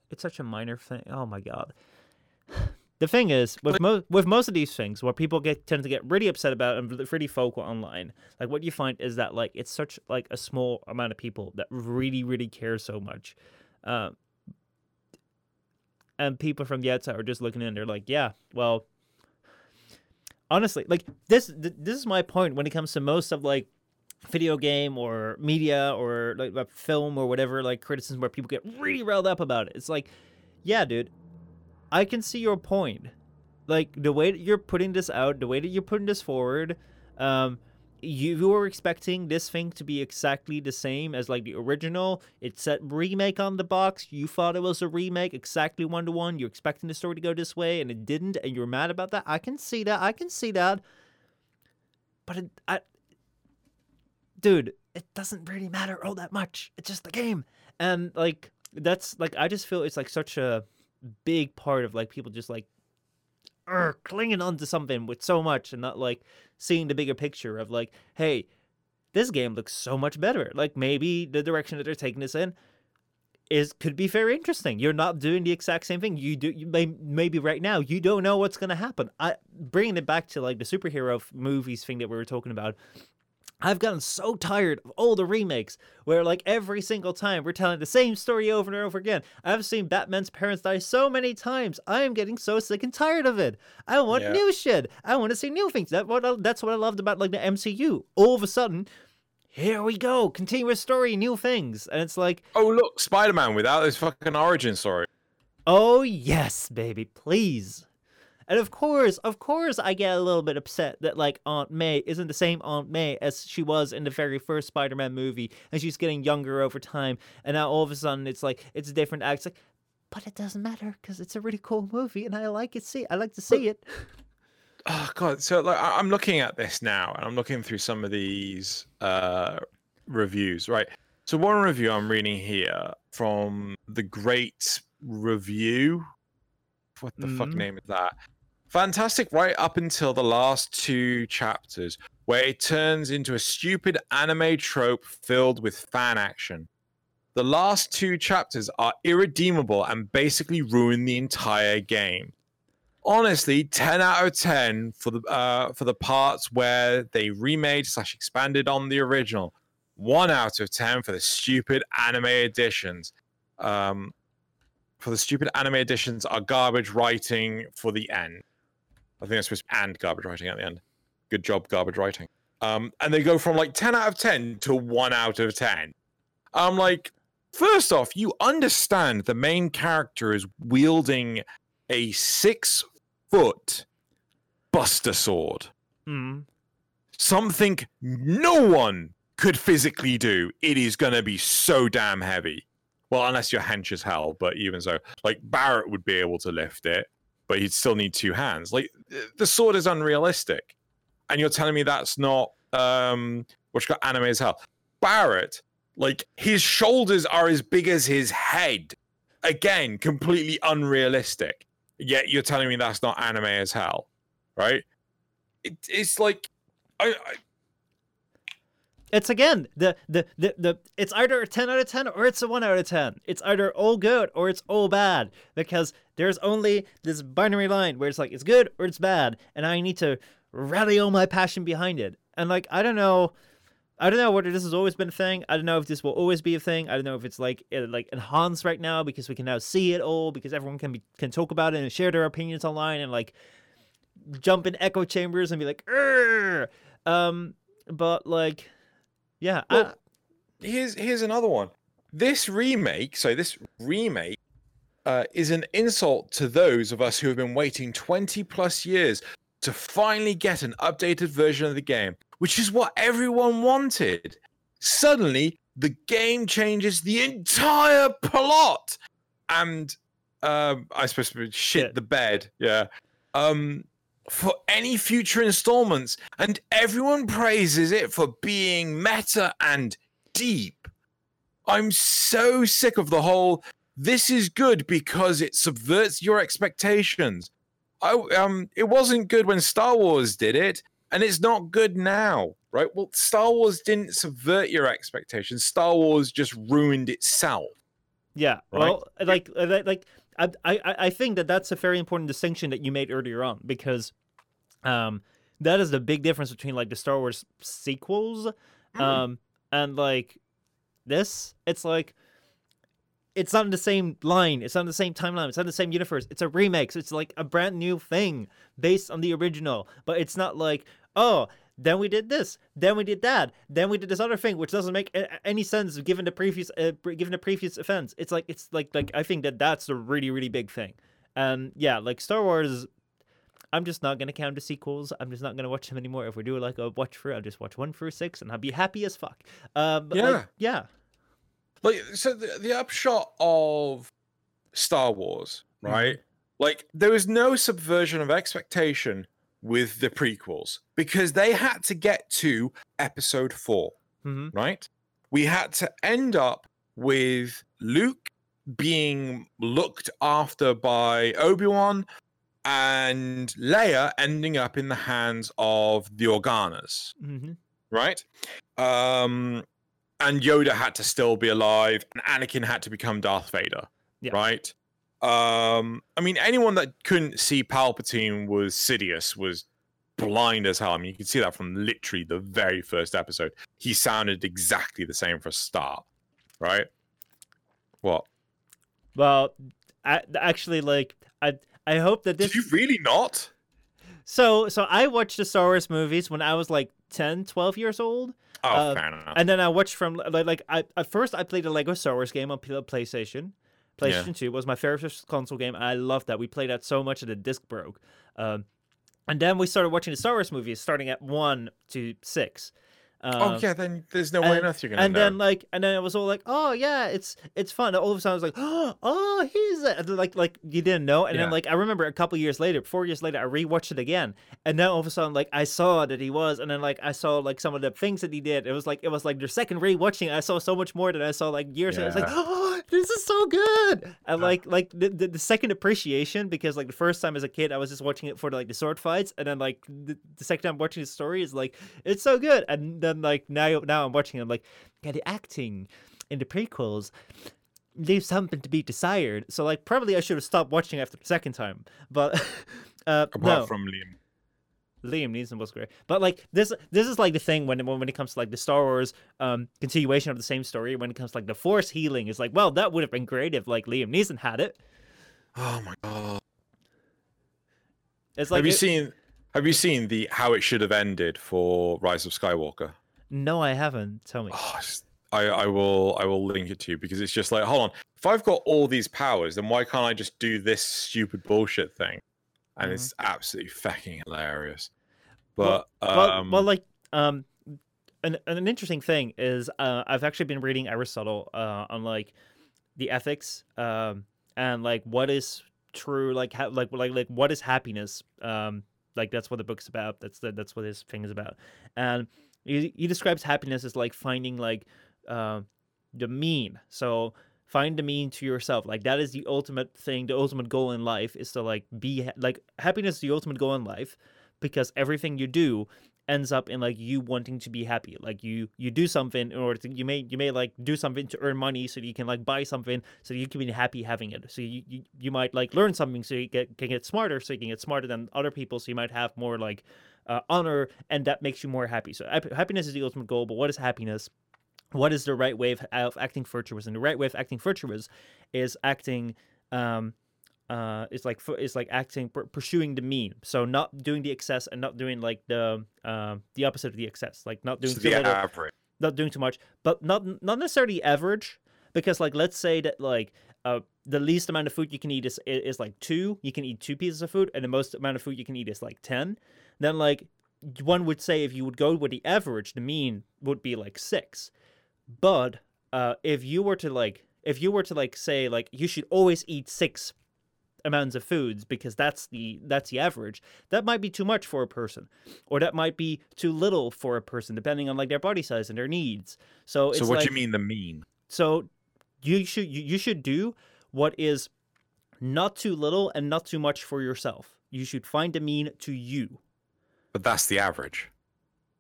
it's such a minor thing oh my god the thing is with most with most of these things what people get tend to get really upset about and really vocal online like what you find is that like it's such like a small amount of people that really really care so much um and people from the outside are just looking in they're like yeah well honestly like this th- this is my point when it comes to most of like video game or media or like uh, film or whatever like criticism where people get really riled up about it. It's like yeah dude i can see your point. Like the way that you're putting this out the way that you're putting this forward um you, were expecting this thing to be exactly the same as like the original. It said remake on the box. You thought it was a remake, exactly one to one. You're expecting the story to go this way, and it didn't, and you're mad about that. I can see that. I can see that. But it, I, dude, it doesn't really matter all that much. It's just the game, and like that's like I just feel it's like such a big part of like people just like er, clinging onto something with so much and not like seeing the bigger picture of like, hey, this game looks so much better. Like maybe the direction that they're taking this in is could be very interesting. You're not doing the exact same thing. You do you may, maybe right now you don't know what's gonna happen. I bringing it back to like the superhero movies thing that we were talking about. I've gotten so tired of all the remakes where, like, every single time we're telling the same story over and over again. I've seen Batman's parents die so many times. I am getting so sick and tired of it. I want Yeah. new shit. I want to see new things. That what I, that's what I loved about like the MCU. All of a sudden, here we go, continuous story, new things, and it's like, Oh look, Spider-Man without his fucking origin story. Oh, yes, baby, please. And of course, of course, I get a little bit upset that, like, Aunt May isn't the same Aunt May as she was in the very first Spider Man movie, and she's getting younger over time. And now all of a sudden, it's like, it's a different act. It's like, but it doesn't matter because it's a really cool movie, and I like it. See, I like to see it. (sighs) Oh god, so like I- I'm looking at this now and I'm looking through some of these uh reviews, right? So one review I'm reading here from the Great Review. What the fuck Mhm. name is that? Fantastic, right up until the last two chapters, where it turns into a stupid anime trope filled with fan action. The last two chapters are irredeemable and basically ruin the entire game. Honestly, 10 out of 10 for the uh, for the parts where they remade slash expanded on the original. One out of 10 for the stupid anime editions. Um, for the stupid anime editions are garbage writing for the end. I think that's supposed to be and garbage writing at the end. Good job, garbage writing. Um, and they go from like 10 out of 10 to 1 out of 10. I'm like, first off, you understand the main character is wielding a six foot buster sword. Mm. Something no one could physically do. It is going to be so damn heavy. Well, unless you're hench as hell, but even so, like Barret would be able to lift it, but he'd still need two hands. Like the sword is unrealistic. And you're telling me that's not um what's got anime as hell. Barret, like his shoulders are as big as his head. Again, completely unrealistic. Yet you're telling me that's not anime as hell, right? It, it's like I, I It's again the, the the the it's either a ten out of ten or it's a one out of ten. It's either all good or it's all bad because there's only this binary line where it's like it's good or it's bad, and I need to rally all my passion behind it. And like I don't know, I don't know whether this has always been a thing. I don't know if this will always be a thing. I don't know if it's like like enhanced right now because we can now see it all because everyone can be can talk about it and share their opinions online and like jump in echo chambers and be like, um, but like, yeah, I- here's here's another one. This remake, so this remake, uh, is an insult to those of us who have been waiting 20 plus years to finally get an updated version of the game, which is what everyone wanted. Suddenly, the game changes the entire plot, and um, I suppose shit Shit. the bed, yeah. Um, for any future installments, and everyone praises it for being meta and deep. I'm so sick of the whole this is good because it subverts your expectations. I um it wasn't good when Star Wars did it, and it's not good now, right? Well, Star Wars didn't subvert your expectations. Star Wars just ruined itself. Yeah. Right? Well, like, like, like, I, I, I think that that's a very important distinction that you made earlier on because, um, that is the big difference between like the Star Wars sequels, um, and like this. It's like it's not in the same line. It's not in the same timeline. It's not in the same universe. It's a remake. So it's like a brand new thing based on the original. But it's not like, oh, then we did this, then we did that, then we did this other thing, which doesn't make any sense given the previous, uh, given the previous offense. It's like it's like like I think that that's a really really big thing. And yeah, like Star Wars. I'm just not gonna count the sequels. I'm just not gonna watch them anymore. If we do like a watch through, I'll just watch one through six, and I'll be happy as fuck. Um, but, like, yeah, Like so the, the upshot of Star Wars, right? Like there was no subversion of expectation with the prequels because they had to get to episode 4. hmm right? We had to end up with Luke being looked after by Obi Wan and Leia ending up in the hands of the Organas, hmm right? Um, and Yoda had to still be alive, and Anakin had to become Darth Vader, Yeah. right? Um, I mean, anyone that couldn't see Palpatine was Sidious was blind as hell. I mean, you can see that from literally the very first episode. He sounded exactly the same for a start, right? What? Well, I, actually, like I I hope that this. Did you really not? So so I watched the Star Wars movies when I was like 10, 12 years old. Oh, Uh, fair enough. And then I watched from like, like I at first I played a Lego Star Wars game on PlayStation. PlayStation Yeah. 2 was my favorite console game. I loved that. We played that so much that the disc broke. Um, and then we started watching the Star Wars movies, starting at one to six. Um, oh yeah, then there's no way on and- earth you're gonna and know. then like and then it was all like oh yeah it's it's fun. And all of a sudden i was like oh he's a-" like like you didn't know and then like i remember a couple years later four years later i rewatched it again and then all of a sudden like i saw that he was and then like i saw like some of the things that he did. It was like it was like the second rewatching i saw so much more than i saw like years ago. i was like oh this is so good. And Yeah. like like the, the, the second appreciation because like the first time as a kid i was just watching it for like the sword fights and then like the, the second time watching the story is like it's so good. And then like now now i'm watching I'm like yeah the acting in the prequels leaves something to be desired so like probably i should have stopped watching after the second time but (laughs) uh apart no from Liam. Liam Neeson was great, but like this, this is like the thing when when when it comes to like the Star Wars um continuation of the same story. When it comes to like the Force healing, is like, well, that would have been great if like Liam Neeson had it. Oh my god. It's like have you it- seen have you seen the how it should have ended for Rise of Skywalker? No, I haven't. Tell me. Oh, I, I will I will link it to you because it's just like hold on if I've got all these powers then why can't I just do this stupid bullshit thing and Mhm. it's absolutely fucking hilarious but well, um well, like um, an an interesting thing is uh, I've actually been reading Aristotle uh on like the ethics um and like what is true like how like like like what is happiness um like that's what the book's about that's the, that's what his thing is about and he, he describes happiness as like finding like uh, the mean so find the mean to yourself. Like that is the ultimate thing the ultimate goal in life is to like be ha- like happiness is the ultimate goal in life because everything you do ends up in like you wanting to be happy. Like you you do something in order to you may you may like do something to earn money so you can like buy something so you can be happy having it. So you you, you might like learn something so you get can get smarter so you can get smarter than other people so you might have more like uh, honor and that makes you more happy. So happiness is the ultimate goal but what is happiness? What is the right way of, of acting virtuous? And the right way of acting virtuous is acting um uh is like is like acting pursuing the mean. So not doing the excess and not doing like the um the opposite of the excess. Like not doing so too little average. not doing too much, but not not necessarily average, because like let's say that like uh the least amount of food you can eat is is like two. You can eat two pieces of food, and the most amount of food you can eat is like ten. Then like one would say if you would go with the average, the mean would be like six. But uh if you were to like if you were to like say like you should always eat six amounts of foods because that's the that's the average that might be too much for a person or that might be too little for a person depending on like their body size and their needs so it's so what like do you mean the mean so you should you, should do what is not too little and not too much for yourself. You should find a mean to you. But that's the average.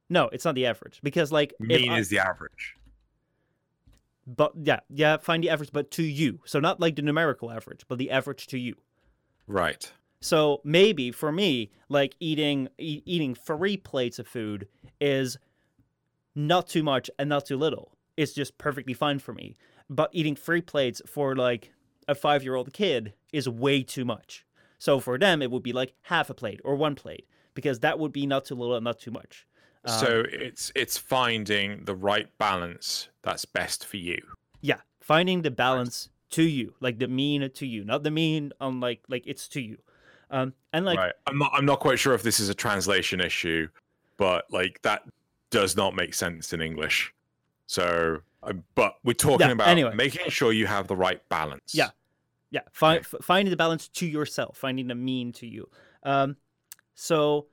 No it's not the average because like mean I- is the average. But yeah yeah find the average but to you. So not like the numerical average but the average to you. Right. So maybe for me, like eating e- eating three plates of food is not too much and not too little. It's just perfectly fine for me. But eating three plates for like a five year old kid is way too much. So for them, it would be like half a plate or one plate because that would be not too little and not too much. Um, so it's it's finding the right balance that's best for you yeah, finding the balance to you, like the mean to you, not the mean on like like it's to you. Um, and like right i'm not i'm not quite sure if this is a translation issue but like that does not make sense in english so but we're talking Yeah, about anyway. making sure you have the right balance Yeah. Yeah, find, f- finding the balance to yourself, finding the mean to you. Um, so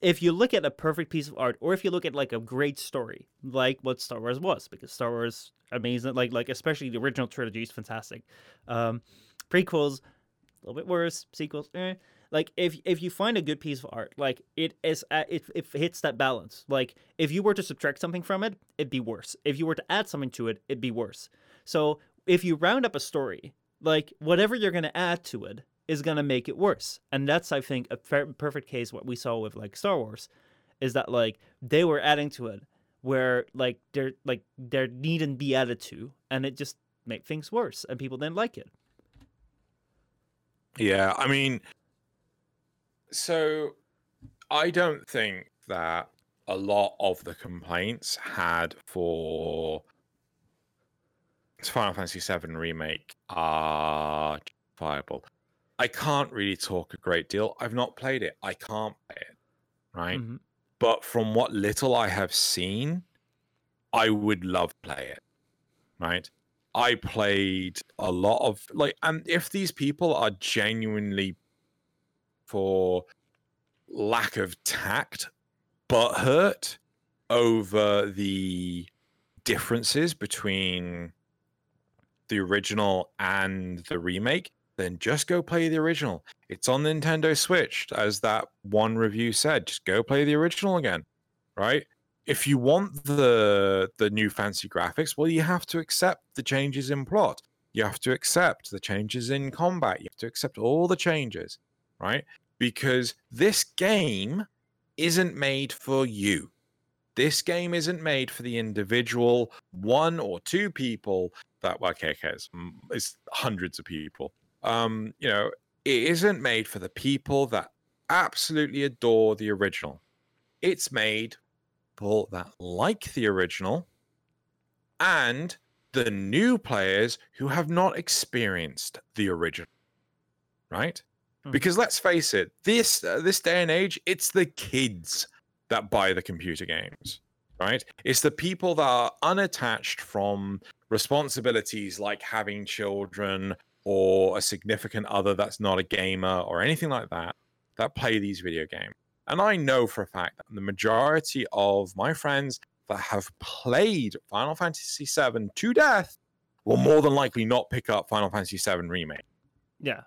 if you look at a perfect piece of art, or if you look at like a great story, like what Star Wars was, because Star Wars amazing, like like especially the original trilogy is fantastic. Um, prequels a little bit worse, sequels, eh. Like if if you find a good piece of art, like it is, at, it it hits that balance. Like if you were to subtract something from it, it'd be worse. If you were to add something to it, it'd be worse. So if you round up a story, like whatever you're gonna add to it is gonna make it worse. And that's I think a per- perfect case what we saw with like Star Wars, is that like they were adding to it where like there like there needn't be added to, and it just made things worse, and people didn't like it. Yeah, I mean, so I don't think that a lot of the complaints had for Final Fantasy VII remake are justifiable. I can't really talk a great deal. I've not played it. I can't play it, right? Mhm. but from what little I have seen, I would love play it. Right? I played a lot of like, and if these people are genuinely for lack of tact, but hurt over the differences between the original and the remake, then just go play the original. It's on Nintendo Switch, as that one review said. Just go play the original again, right? If you want the the new fancy graphics, well, you have to accept the changes in plot. You have to accept the changes in combat. You have to accept all the changes, right? Because this game isn't made for you. This game isn't made for the individual one or two people that well, okay, okay, it's, it's hundreds of people. Um, you know, it isn't made for the people that absolutely adore the original. It's made for that like the original and the new players who have not experienced the original. Right? Hmm. Because let's face it, this uh, this day and age, it's the kids that buy the computer games, right? It's the people that are unattached from responsibilities like having children or a significant other that's not a gamer or anything like that that play these video games. And I know for a fact that the majority of my friends that have played Final Fantasy VII to death will more than likely not pick up Final Fantasy VII Remake. Yeah,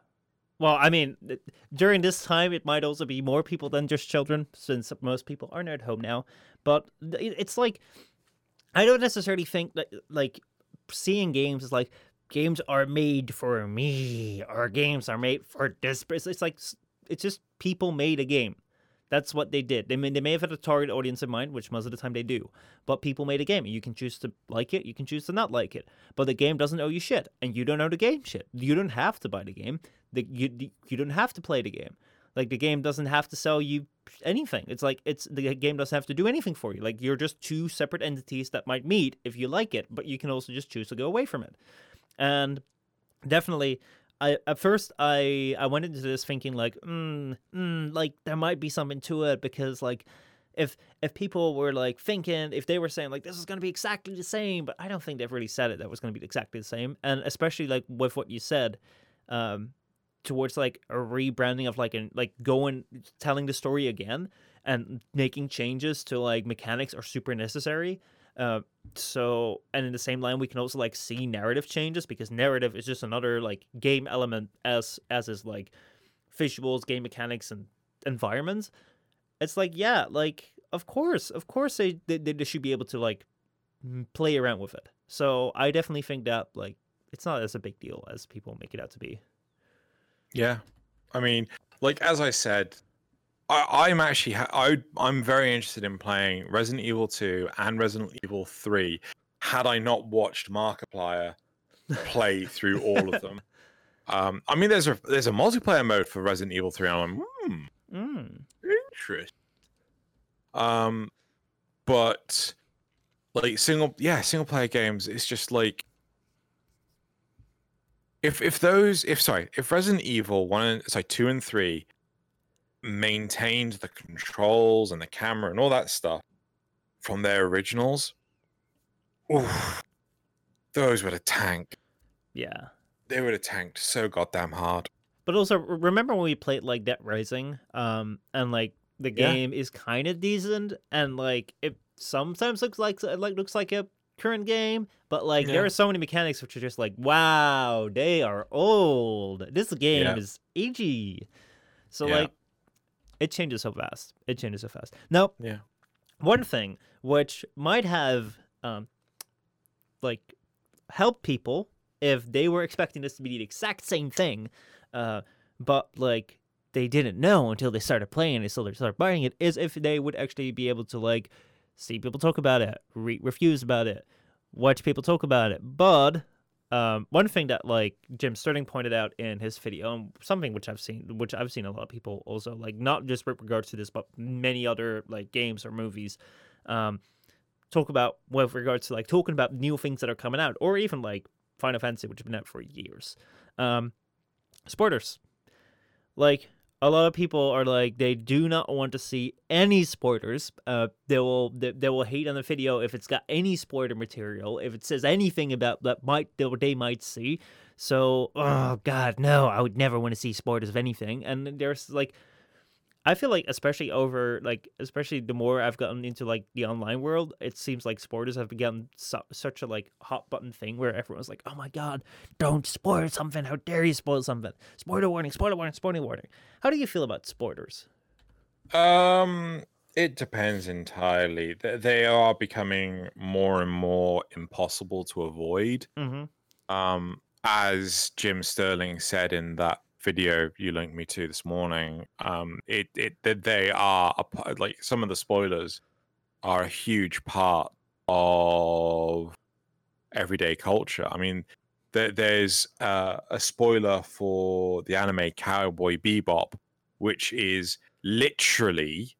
well, I mean, during this time, it might also be more people than just children, since most people are not at home now. But it's like, I don't necessarily think that, like, seeing games is like, games are made for me, or games are made for this. person. It's like, it's just people made a game. That's what they did. They may, they may have had a target audience in mind, which most of the time they do. But people made a game. You can choose to like it, you can choose to not like it. But the game doesn't owe you shit, and you don't owe the game shit. You don't have to buy the game. The, you you don't have to play the game. Like the game doesn't have to sell you anything. It's like it's the game doesn't have to do anything for you. Like you're just two separate entities that might meet if you like it, but you can also just choose to go away from it. And definitely I at first I I went into this thinking like, mm, mm, like there might be something to it because like if if people were like thinking if they were saying like this is going to be exactly the same, but I don't think they've really said it that was going to be exactly the same, and especially like with what you said, um, towards like a rebranding of like and like going telling the story again and making changes to like mechanics are super necessary uh, so, and in the same line, we can also like see narrative changes because narrative is just another like game element as as is like visuals, game mechanics, and environments. It's like yeah, like of course, of course they they, they should be able to like play around with it. So I definitely think that like it's not as a big deal as people make it out to be. Yeah, I mean, like as I said, I, am actually I, I'm very interested in playing Resident Evil 2 and Resident Evil 3. Had I not watched Markiplier play (laughs) through all of them, um, I mean, there's a there's a multiplayer mode for Resident Evil 3. And I'm hmm, mm. interesting. Um, but like single, yeah, single player games. It's just like if if those if sorry if Resident Evil one and sorry two and three maintained the controls and the camera and all that stuff from their originals, oof, those would have tanked. Yeah. They would have tanked so goddamn hard. But also remember when we played like Dead Rising, um, and like the game yeah. is kind of decent, and like it sometimes looks like like looks like a current game, but like yeah. there are so many mechanics which are just like, wow, they are old. This game yeah. is agey. So like it changes so fast. It changes so fast. Now, yeah. One thing which might have um, like helped people if they were expecting this to be the exact same thing, uh, but like they didn't know until they started playing so they started buying it, is if they would actually be able to like see people talk about it, read refuse about it, watch people talk about it. But um, one thing that like Jim Sterling pointed out in his video, something which I've seen, which I've seen a lot of people also like, not just with regards to this, but many other like games or movies, um, talk about with regards to like talking about new things that are coming out, or even like Final Fantasy, which has been out for years. Um, spoilers, like a lot of people are like they do not want to see any spoilers. Uh, they will they, they will hate on the video if it's got any spoiler material, if it says anything about that might that they might see. So, oh god, no, I would never want to see spoilers of anything. And there's like I feel like especially over like especially the more I've gotten into like the online world, it seems like spoilers have become su- such a like hot button thing where everyone's like, "Oh my god, don't spoil something! How dare you spoil something? Spoiler warning! Spoiler warning! Spoiler warning!" How do you feel about spoilers? Um, it depends entirely. They are becoming more and more impossible to avoid. Mm-hmm. Um, as Jim Sterling said in that video you linked me to this morning, um, it it that they are a, like some of the spoilers are a huge part of everyday culture. I mean, there, there's uh, a spoiler for the anime Cowboy Bebop, which is literally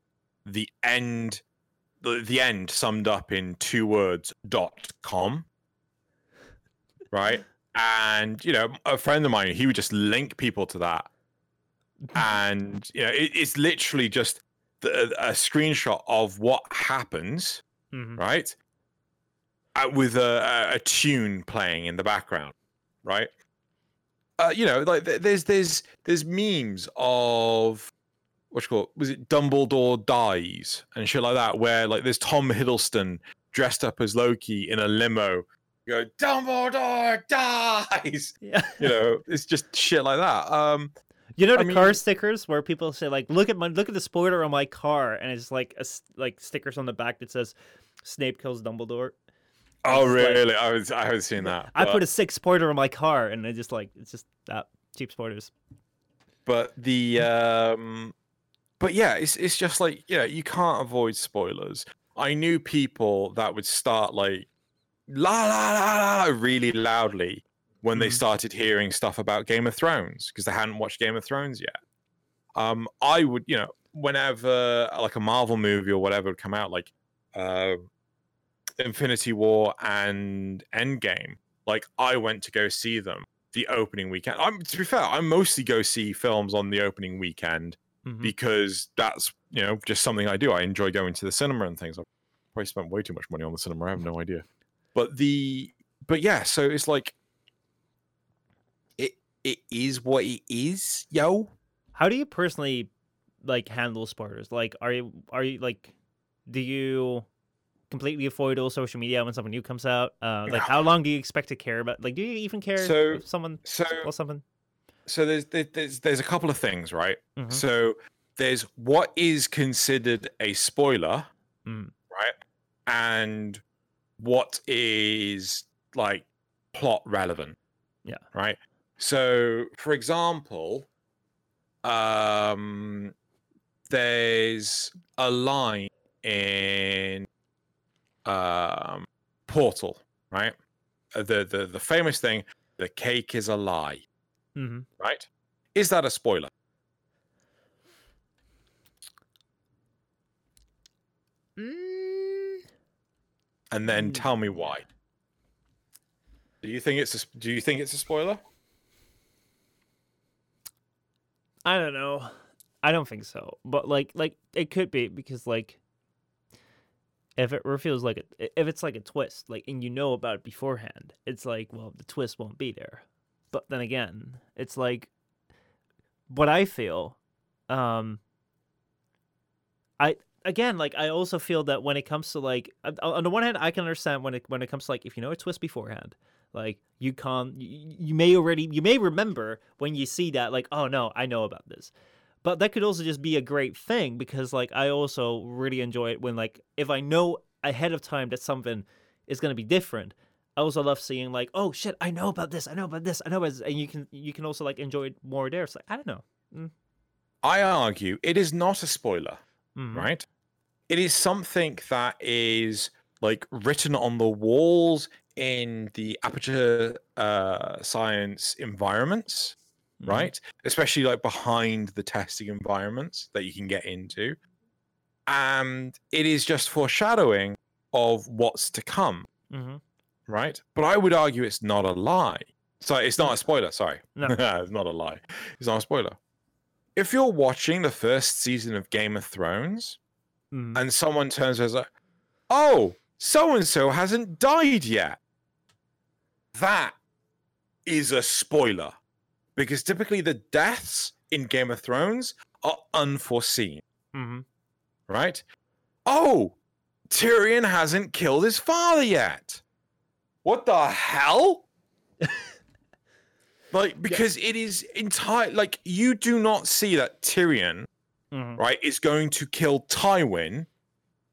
the end, the, the end summed up in two words dot com, right? And you know, a friend of mine, he would just link people to that, and you know, it, it's literally just the, a screenshot of what happens Mm-hmm. right? Uh, with a, a, tune playing in the background, right? Uh, you know, like th- there's there's there's memes of what you call it? Was it Dumbledore dies and shit like that, where like there's Tom Hiddleston dressed up as Loki in a limo. You go, Dumbledore dies. (laughs) Yeah. You know, it's just shit like that. Um, You know I the car stickers where people say like, "Look at my look at the spoiler on my car," and it's like a, like stickers on the back that says Snape kills Dumbledore. oh It's like- really? I was I haven't seen that. I but- put a six spoiler on my car, and I just like it's just that cheap spoilers. but the um but yeah it's it's just like yeah you can't avoid spoilers i knew people that would start like la la la la really loudly when they Mhm. started hearing stuff about game of thrones because they hadn't watched game of thrones yet um i would you know whenever like a marvel movie or whatever would come out like uh infinity war and endgame like i went to go see them the opening weekend. I'm to be fair, I mostly go see films on the opening weekend Mhm. because that's you know just something I do. I enjoy going to the cinema and things. I've probably spent way too much money on the cinema. I have no idea. But the but yeah, so it's like it it is what it is, yo. How do you personally like handle spoilers? Like, are you are you like, do you completely avoid all social media when something new comes out? Uh, like, how long do you expect to care about? Like, do you even care So- if someone So or something? so there's there's there's a couple of things, right? Mhm. So there's what is considered a spoiler, Mm. right? And what is like plot relevant. Yeah. Right. So for example, um there's a line in um Portal, right? Uh, The the the famous thing, the cake is a lie mm-hmm. right? Is that a spoiler? And then Mm. tell me why. Do you think it's a, do you think it's a spoiler? I don't know. I don't think so. But like, like it could be because like, if it reveals like a, if it's like a twist, like, and you know about it beforehand, it's like, well, the twist won't be there. But then again, it's like, what I feel, um, I again like I also feel that when it comes to like on- the one hand I can understand when it when it comes to like if you know a twist beforehand like you can't you, you may already you may remember when you see that like oh no I know about this but that could also just be a great thing because like I also really enjoy it when like if I know ahead of time that something is going to be different I also love seeing like oh shit I know about this I know about this I know about this and you can you can also like enjoy it more there it's like I don't know I argue it is not a spoiler, Mhm. right? It is something that is like written on the walls in the aperture uh, science environments, Mhm. right? Especially like behind the testing environments that you can get into. And it is just foreshadowing of what's to come, Mhm. right? But I would argue it's not a lie. So it's not a spoiler, sorry. No. (laughs) it's not a lie. It's not a spoiler. if you're watching the first season of Game of Thrones Mhm. and someone turns around like, "Oh, so and so hasn't died yet," that is a spoiler because typically the deaths in Game of Thrones are unforeseen, Mhm. right? Oh, Tyrion hasn't killed his father yet. What the hell? (laughs) like because it is entire like you do not see that Tyrion Mhm. right, is going to kill Tywin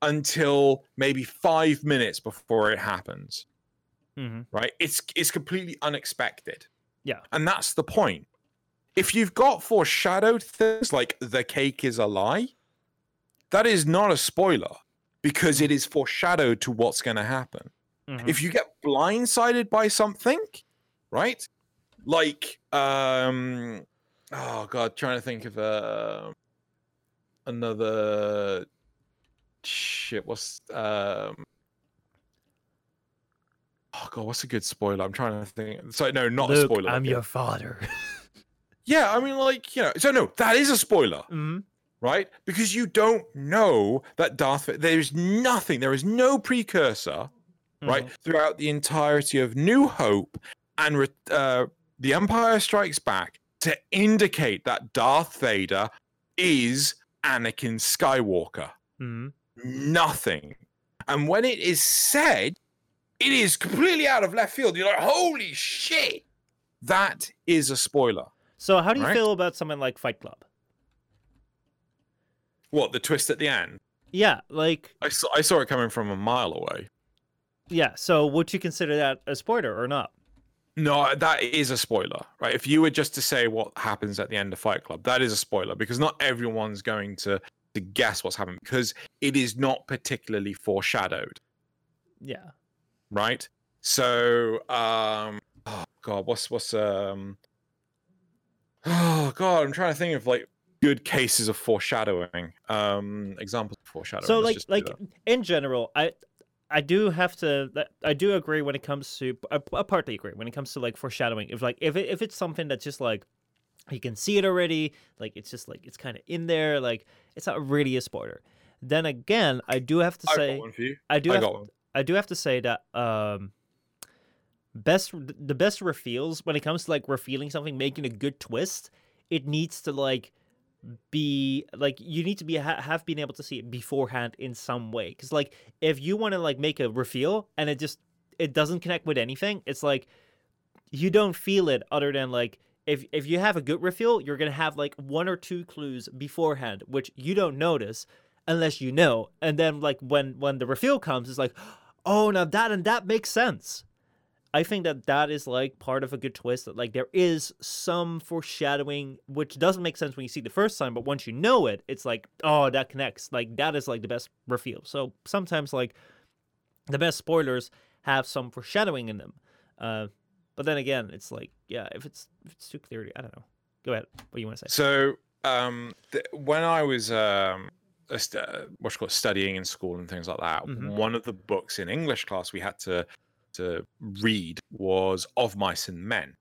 until maybe five minutes before it happens. Mhm. Right? It's it's completely unexpected. Yeah. And that's the point. If you've got foreshadowed things like the cake is a lie, that is not a spoiler because it is foreshadowed to what's going to happen. Mhm. If you get blindsided by something, right? Like um oh god, trying to think of uh, another shit, what's um Oh god, what's a good spoiler? I'm trying to think. So no, not a spoiler. I'm your father. (laughs) (laughs) Yeah, I mean like, you know, so no, that is a spoiler Mhm. right? Because you don't know that Darth Vader, there is nothing, there is no precursor, right, Mhm. throughout the entirety of New Hope and re- uh, The Empire Strikes Back to indicate that Darth Vader is Anakin Skywalker. Mhm. Nothing. And when it is said, it is completely out of left field. You're like, holy shit. That is a spoiler. So how do you Right. feel about something like Fight Club? What, the twist at the end? Yeah, like I saw, I saw it coming from a mile away. yeah. So would you consider that a spoiler or not? No, that is a spoiler, right? If you were just to say what happens at the end of Fight Club, that is a spoiler because not everyone's going to to guess what's happening because it is not particularly foreshadowed, Yeah. right? So, um, oh god, what's what's um, oh god, I'm trying to think of like good cases of foreshadowing, um, examples of foreshadowing. So Let's like like in general, I I do have to I do agree when it comes to I, I partly agree when it comes to like foreshadowing. If like if it, if it's something that's just like you can see it already, like it's just like it's kind of in there, like it's not really a spoiler. Then again, I do have to I say got one for you. I do I have. I do have to say that um best the best reveals when it comes to like revealing something, making a good twist, it needs to like be like you need to be ha- have been able to see it beforehand in some way because like if you want to like make a reveal and it just it doesn't connect with anything it's like you don't feel it other than like if if you have a good reveal you're gonna have like one or two clues beforehand which you don't notice unless you know and then like when when the reveal comes it's like oh now that and that makes sense i think that that is like part of a good twist that like there is some foreshadowing which doesn't make sense when you see the first time but once you know it it's like oh that connects. Like that is like the best reveal. So sometimes like the best spoilers have some foreshadowing in them. Uh but then again it's like yeah if it's if it's too clear i don't know. Go ahead. What do you want to say? So, um, th- when I was um, st- uh, what's called studying in school and things like that, Mhm. one of the books in English class we had to to read was Of Mice and Men.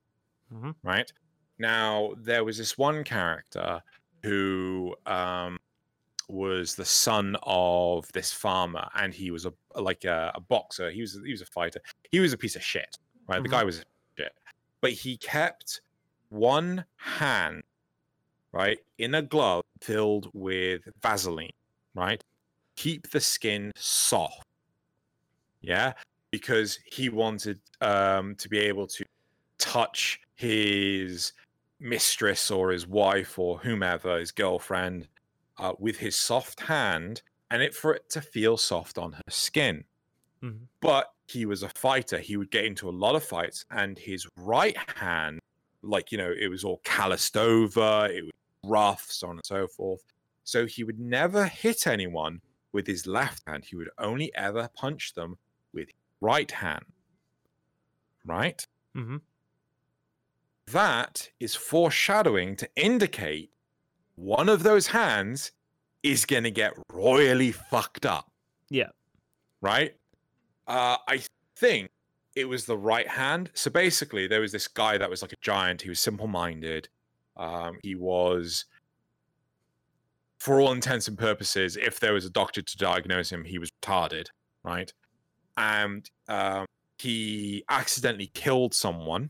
Mhm. Right now, there was this one character who um, was the son of this farmer, and he was a like a, a boxer. He was he was a fighter. He was a piece of shit. Right, the Mhm. guy was a shit, but he kept one hand right, in a glove filled with Vaseline, right? Keep the skin soft. Yeah, because he wanted um, to be able to touch his mistress or his wife or whomever, his girlfriend, uh, with his soft hand, and it for it to feel soft on her skin. Mhm. But he was a fighter. He would get into a lot of fights, and his right hand, like you know, it was all calloused over. It was rough, so on and so forth. So he would never hit anyone with his left hand. He would only ever punch them with his right hand. Right? Mm-hmm. That is foreshadowing to indicate one of those hands is going to get royally fucked up. Yeah. Right? Uh, I think it was the right hand. So basically, there was this guy that was like a giant. He was simple minded. Um, he was for all intents and purposes, if there was a doctor to diagnose him, he was retarded, right? And um, he accidentally killed someone,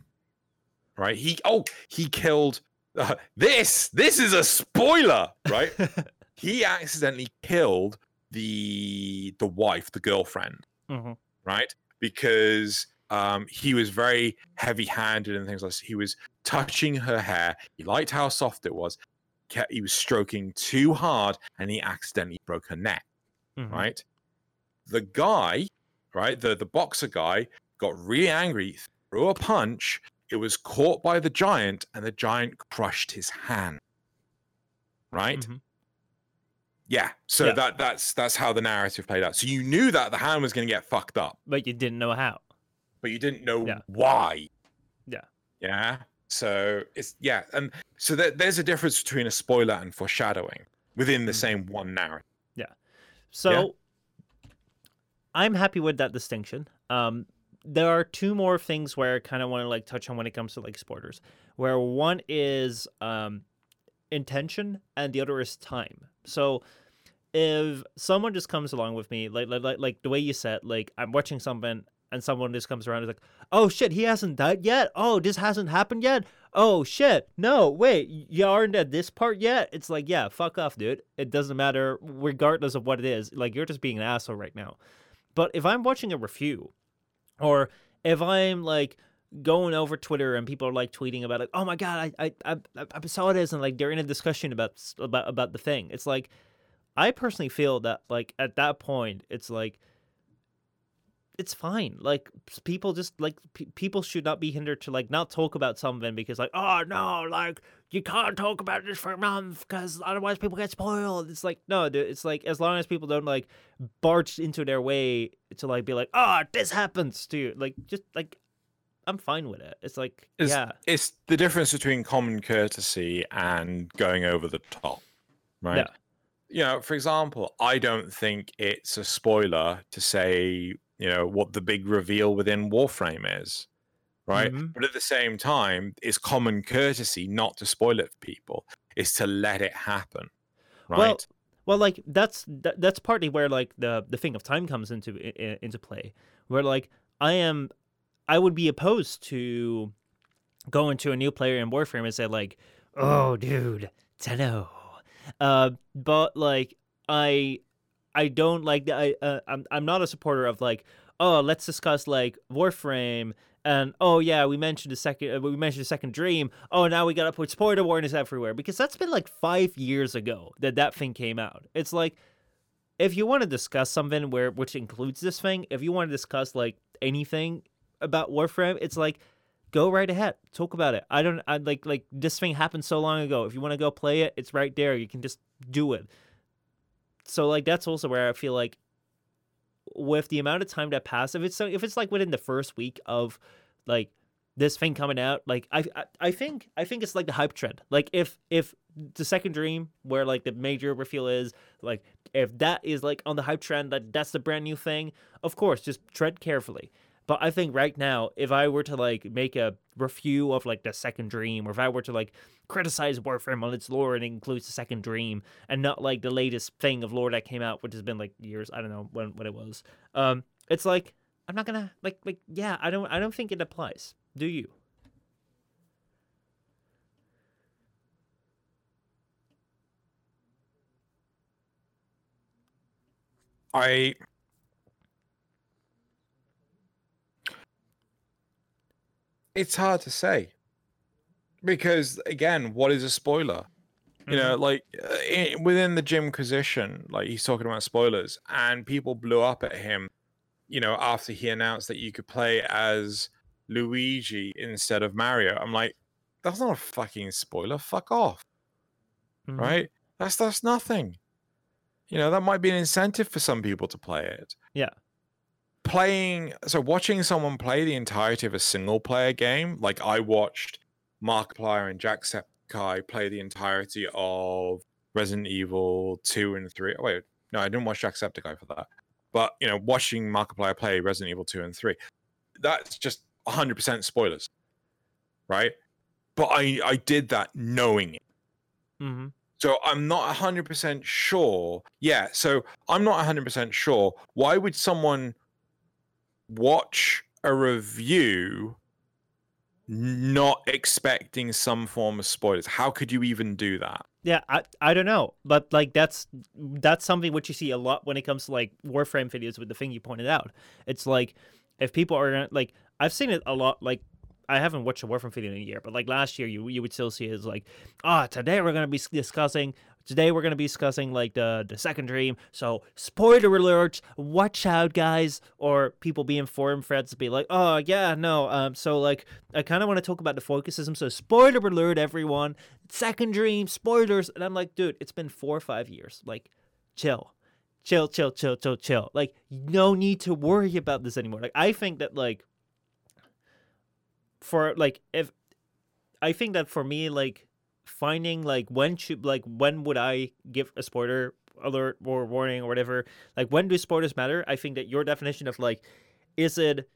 right? He oh he killed uh, this. This is a spoiler, right? (laughs) he accidentally killed the the wife, the girlfriend, Mhm. right? Because um, he was very heavy-handed and things like this. He was touching her hair. He liked how soft it was. He was stroking too hard, and he accidentally broke her neck. Mhm. Right? The guy, right, the the boxer guy, got really angry, threw a punch. It was caught by the giant, and the giant crushed his hand. Right? Mhm. Yeah. So Yeah. that that's that's how the narrative played out. So you knew that the hand was going to get fucked up, But you didn't know how. but you didn't know Yeah. why. Yeah. Yeah. So it's yeah, and so there, there's a difference between a spoiler and foreshadowing within the Mhm. same one narrative. Yeah. So I'm happy with that distinction. Um, there are two more things where I kind of want to like touch on when it comes to like spoilers. Where one is um, intention and the other is time. So if someone just comes along with me, like like like, like the way you said, like I'm watching something and someone just comes around and is like, "Oh shit, he hasn't died yet. Oh, this hasn't happened yet. Oh shit, no, wait, you aren't at this part yet." It's like, yeah, fuck off, dude. It doesn't matter, regardless of what it is. Like you're just being an asshole right now. But if I'm watching a review, or if I'm like going over Twitter and people are like tweeting about like, "Oh my god, I I I, I saw this," and like they're in a discussion about about about the thing. It's like I personally feel that like at that point, it's like it's fine. Like people just like pe- people should not be hindered to like not talk about something because like oh no, like you can't talk about this for a month because otherwise people get spoiled. It's like no, dude, it's like as long as people don't like barge into their way to like be like oh this happens to you, like just like I'm fine with it. It's like Is- yeah, It's the difference between common courtesy and going over the top, right? Yeah. You know, for example, I don't think it's a spoiler to say, you know, what the big reveal within Warframe is, right? Mhm. But at the same time, it's common courtesy not to spoil it for people, is to let it happen, right? Well, Well, like that's that, that's partly where like the the thing of time comes into into play, where like I am, I would be opposed to going to a new player in Warframe and say like, oh, dude, Tenno, uh, but like I, I don't like that. I uh, I'm I'm not a supporter of like, oh, let's discuss like Warframe. And oh yeah, we mentioned a second. Uh, we mentioned a second dream. Oh, now we gotta put spoiler warnings everywhere because that's been like five years ago that that thing came out. It's like if you want to discuss something where which includes this thing, if you want to discuss like anything about Warframe, it's like go right ahead, talk about it. I don't I like like this thing happened so long ago. If you want to go play it, it's right there. You can just do it. So like that's also where I feel like with the amount of time that passed, if it's so, if it's like within the first week of like this thing coming out, like I, I I think I think it's like the hype trend. Like if if the second dream where like the major reveal is like if that is like on the hype trend that that's the brand new thing, of course just tread carefully. But I think right now, if I were to like make a review of like the second dream, or if I were to like criticize Warframe on its lore and it includes the second dream, and not like the latest thing of lore that came out, which has been like years, I don't know when when it was. Um, it's like I'm not gonna like like yeah, I don't I don't think it applies. Do you? I it's hard to say because again, what is a spoiler? You know, like uh, within the Jimquisition, like he's talking about spoilers, and people blew up at him. You know, after he announced that you could play as Luigi instead of Mario, I'm like, that's not a fucking spoiler. Fuck off Mhm. right? That's that's nothing. You know, that might be an incentive for some people to play it. Yeah. Playing so watching someone play the entirety of a single player game, like I watched Markiplier and Jacksepticeye play the entirety of Resident Evil 2 and 3. Oh, wait, no, I didn't watch Jacksepticeye for that. But you know, watching Markiplier play Resident Evil 2 and 3, that's just 100% spoilers. Right? But I I did that knowing it. Mhm. So I'm not 100% sure. Yeah, so I'm not 100% sure. Why would someone watch a review not expecting some form of spoilers? How could you even do that? Yeah, I I don't know, but like that's that's something which you see a lot when it comes to like Warframe videos with the thing you pointed out. It's like if people are like I've seen it a lot like I haven't watched a Warframe video in a year, but like last year, you you would still see it as like, ah, oh, today we're gonna be discussing. Today we're gonna be discussing like the the second dream. So spoiler alert, watch out, guys. Or people be informed. to be like, oh yeah, no. Um, so like I kind of want to talk about the focus. So spoiler alert, everyone. Second dream spoilers, and I'm like, dude, it's been four or five years. Like, chill chill, chill, chill, chill, chill. Like, no need to worry about this anymore. Like, I think that like for like if I think that for me like finding like when should like when would I give a spoiler alert or warning or whatever like when do spoilers matter? I think that your definition of like is it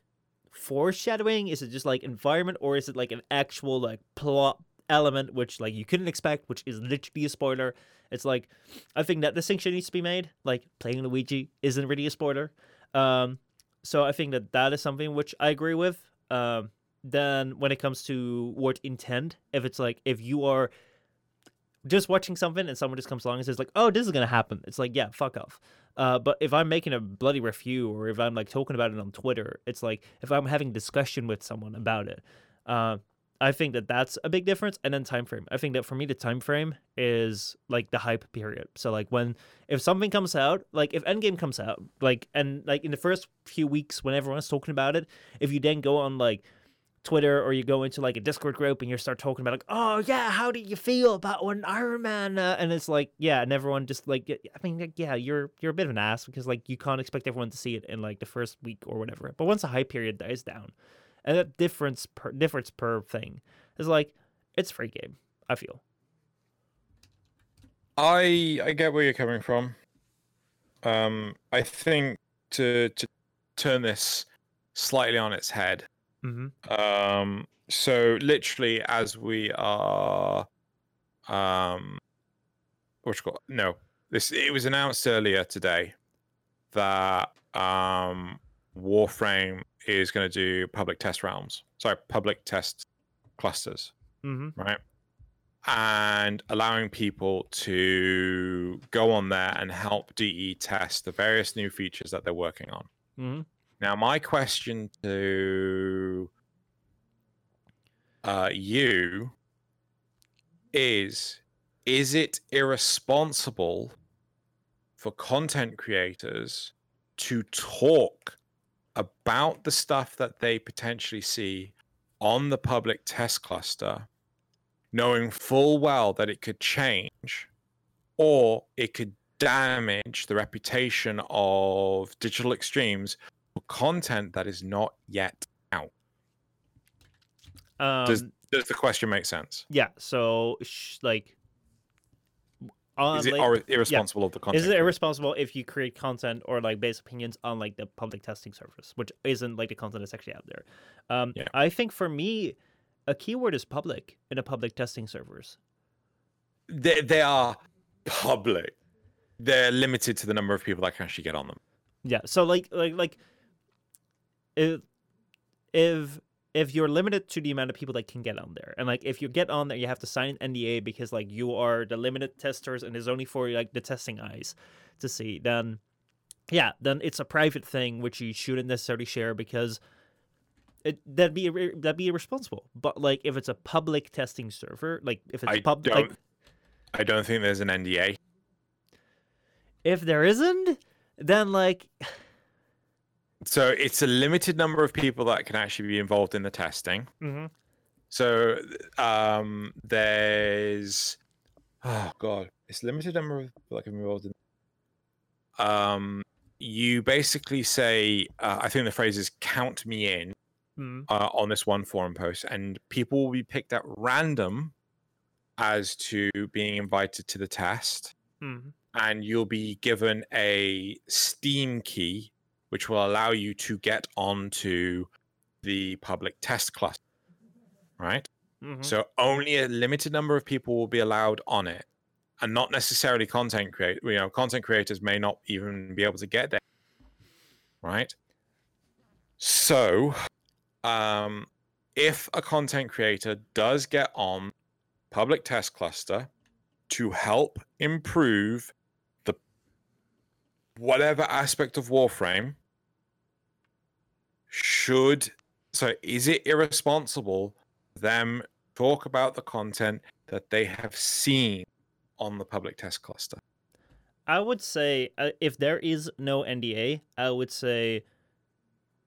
foreshadowing? Is it just like environment? Or is it like an actual like plot element which like you couldn't expect which is literally a spoiler? It's like I think that distinction needs to be made. Like playing Luigi isn't really a spoiler. Um so I think that that is something which I agree with. Um than when it comes to what intent. If it's like if you are just watching something and someone just comes along and says like, "Oh, this is gonna happen," it's like, yeah, fuck off. Uh, but if I'm making a bloody review or if I'm like talking about it on Twitter, it's like if I'm having discussion with someone about it. Uh, I think that that's a big difference. And then time frame. I think that for me, the time frame is like the hype period. So like when if something comes out, like if Endgame comes out, like and like in the first few weeks when everyone's talking about it, if you then go on like Twitter or you go into like a Discord group and you start talking about like, oh yeah, how do you feel about when Iron Man? Uh, and it's like, yeah, and everyone just like, I mean, like, yeah, you're you're a bit of an ass because like you can't expect everyone to see it in like the first week or whatever. But once the hype period dies down, and that difference per difference per thing is like, it's free game. I feel. I I get where you're coming from. Um, I think to to turn this slightly on its head Mm-hmm. Um, so literally, as we are, um, what's called? No, this it was announced earlier today that um, Warframe is going to do public test realms. Sorry, public test clusters. Mm-hmm. Right. And allowing people to go on there and help DE test the various new features that they're working on. Mm-hmm. Now, my question to uh, you is Is it irresponsible for content creators to talk about the stuff that they potentially see on the public test cluster, knowing full well that it could change or it could damage the reputation of digital extremes content that is not yet out. Um, does does the question make sense? Yeah. So, sh- like, is it like, irresponsible yeah. of the content? Is it irresponsible if you create content or like base opinions on like the public testing service, which isn't like the content that's actually out there? Um, yeah. I think for me, a keyword is public in a public testing servers. They they are public. They're limited to the number of people that can actually get on them. Yeah. So like like like if if if you're limited to the amount of people that can get on there. And like if you get on there you have to sign an nda because like you are the limited testers and it's only for like the testing eyes to see then yeah then it's a private thing which you shouldn't necessarily share because it, that'd be that'd be irresponsible. But like if it's a public testing server like if it's public like, i don't think there's an nda if there isn't then like so it's a limited number of people that can actually be involved in the testing. Mm-hmm. So um, there's oh god, it's limited number of people that can be involved in. Um, you basically say, uh, I think the phrase is "count me in" mm-hmm. uh, on this one forum post, and people will be picked at random as to being invited to the test, mm-hmm. and you'll be given a Steam key which will allow you to get onto the public test cluster, right? Mm-hmm. So only a limited number of people will be allowed on it. and not necessarily content create. You know, content creators may not even be able to get there, right? So, um, if a content creator does get on public test cluster to help improve whatever aspect of Warframe, should so is it irresponsible them talk about the content that they have seen on the public test cluster? I would say uh, if there is no NDA, I would say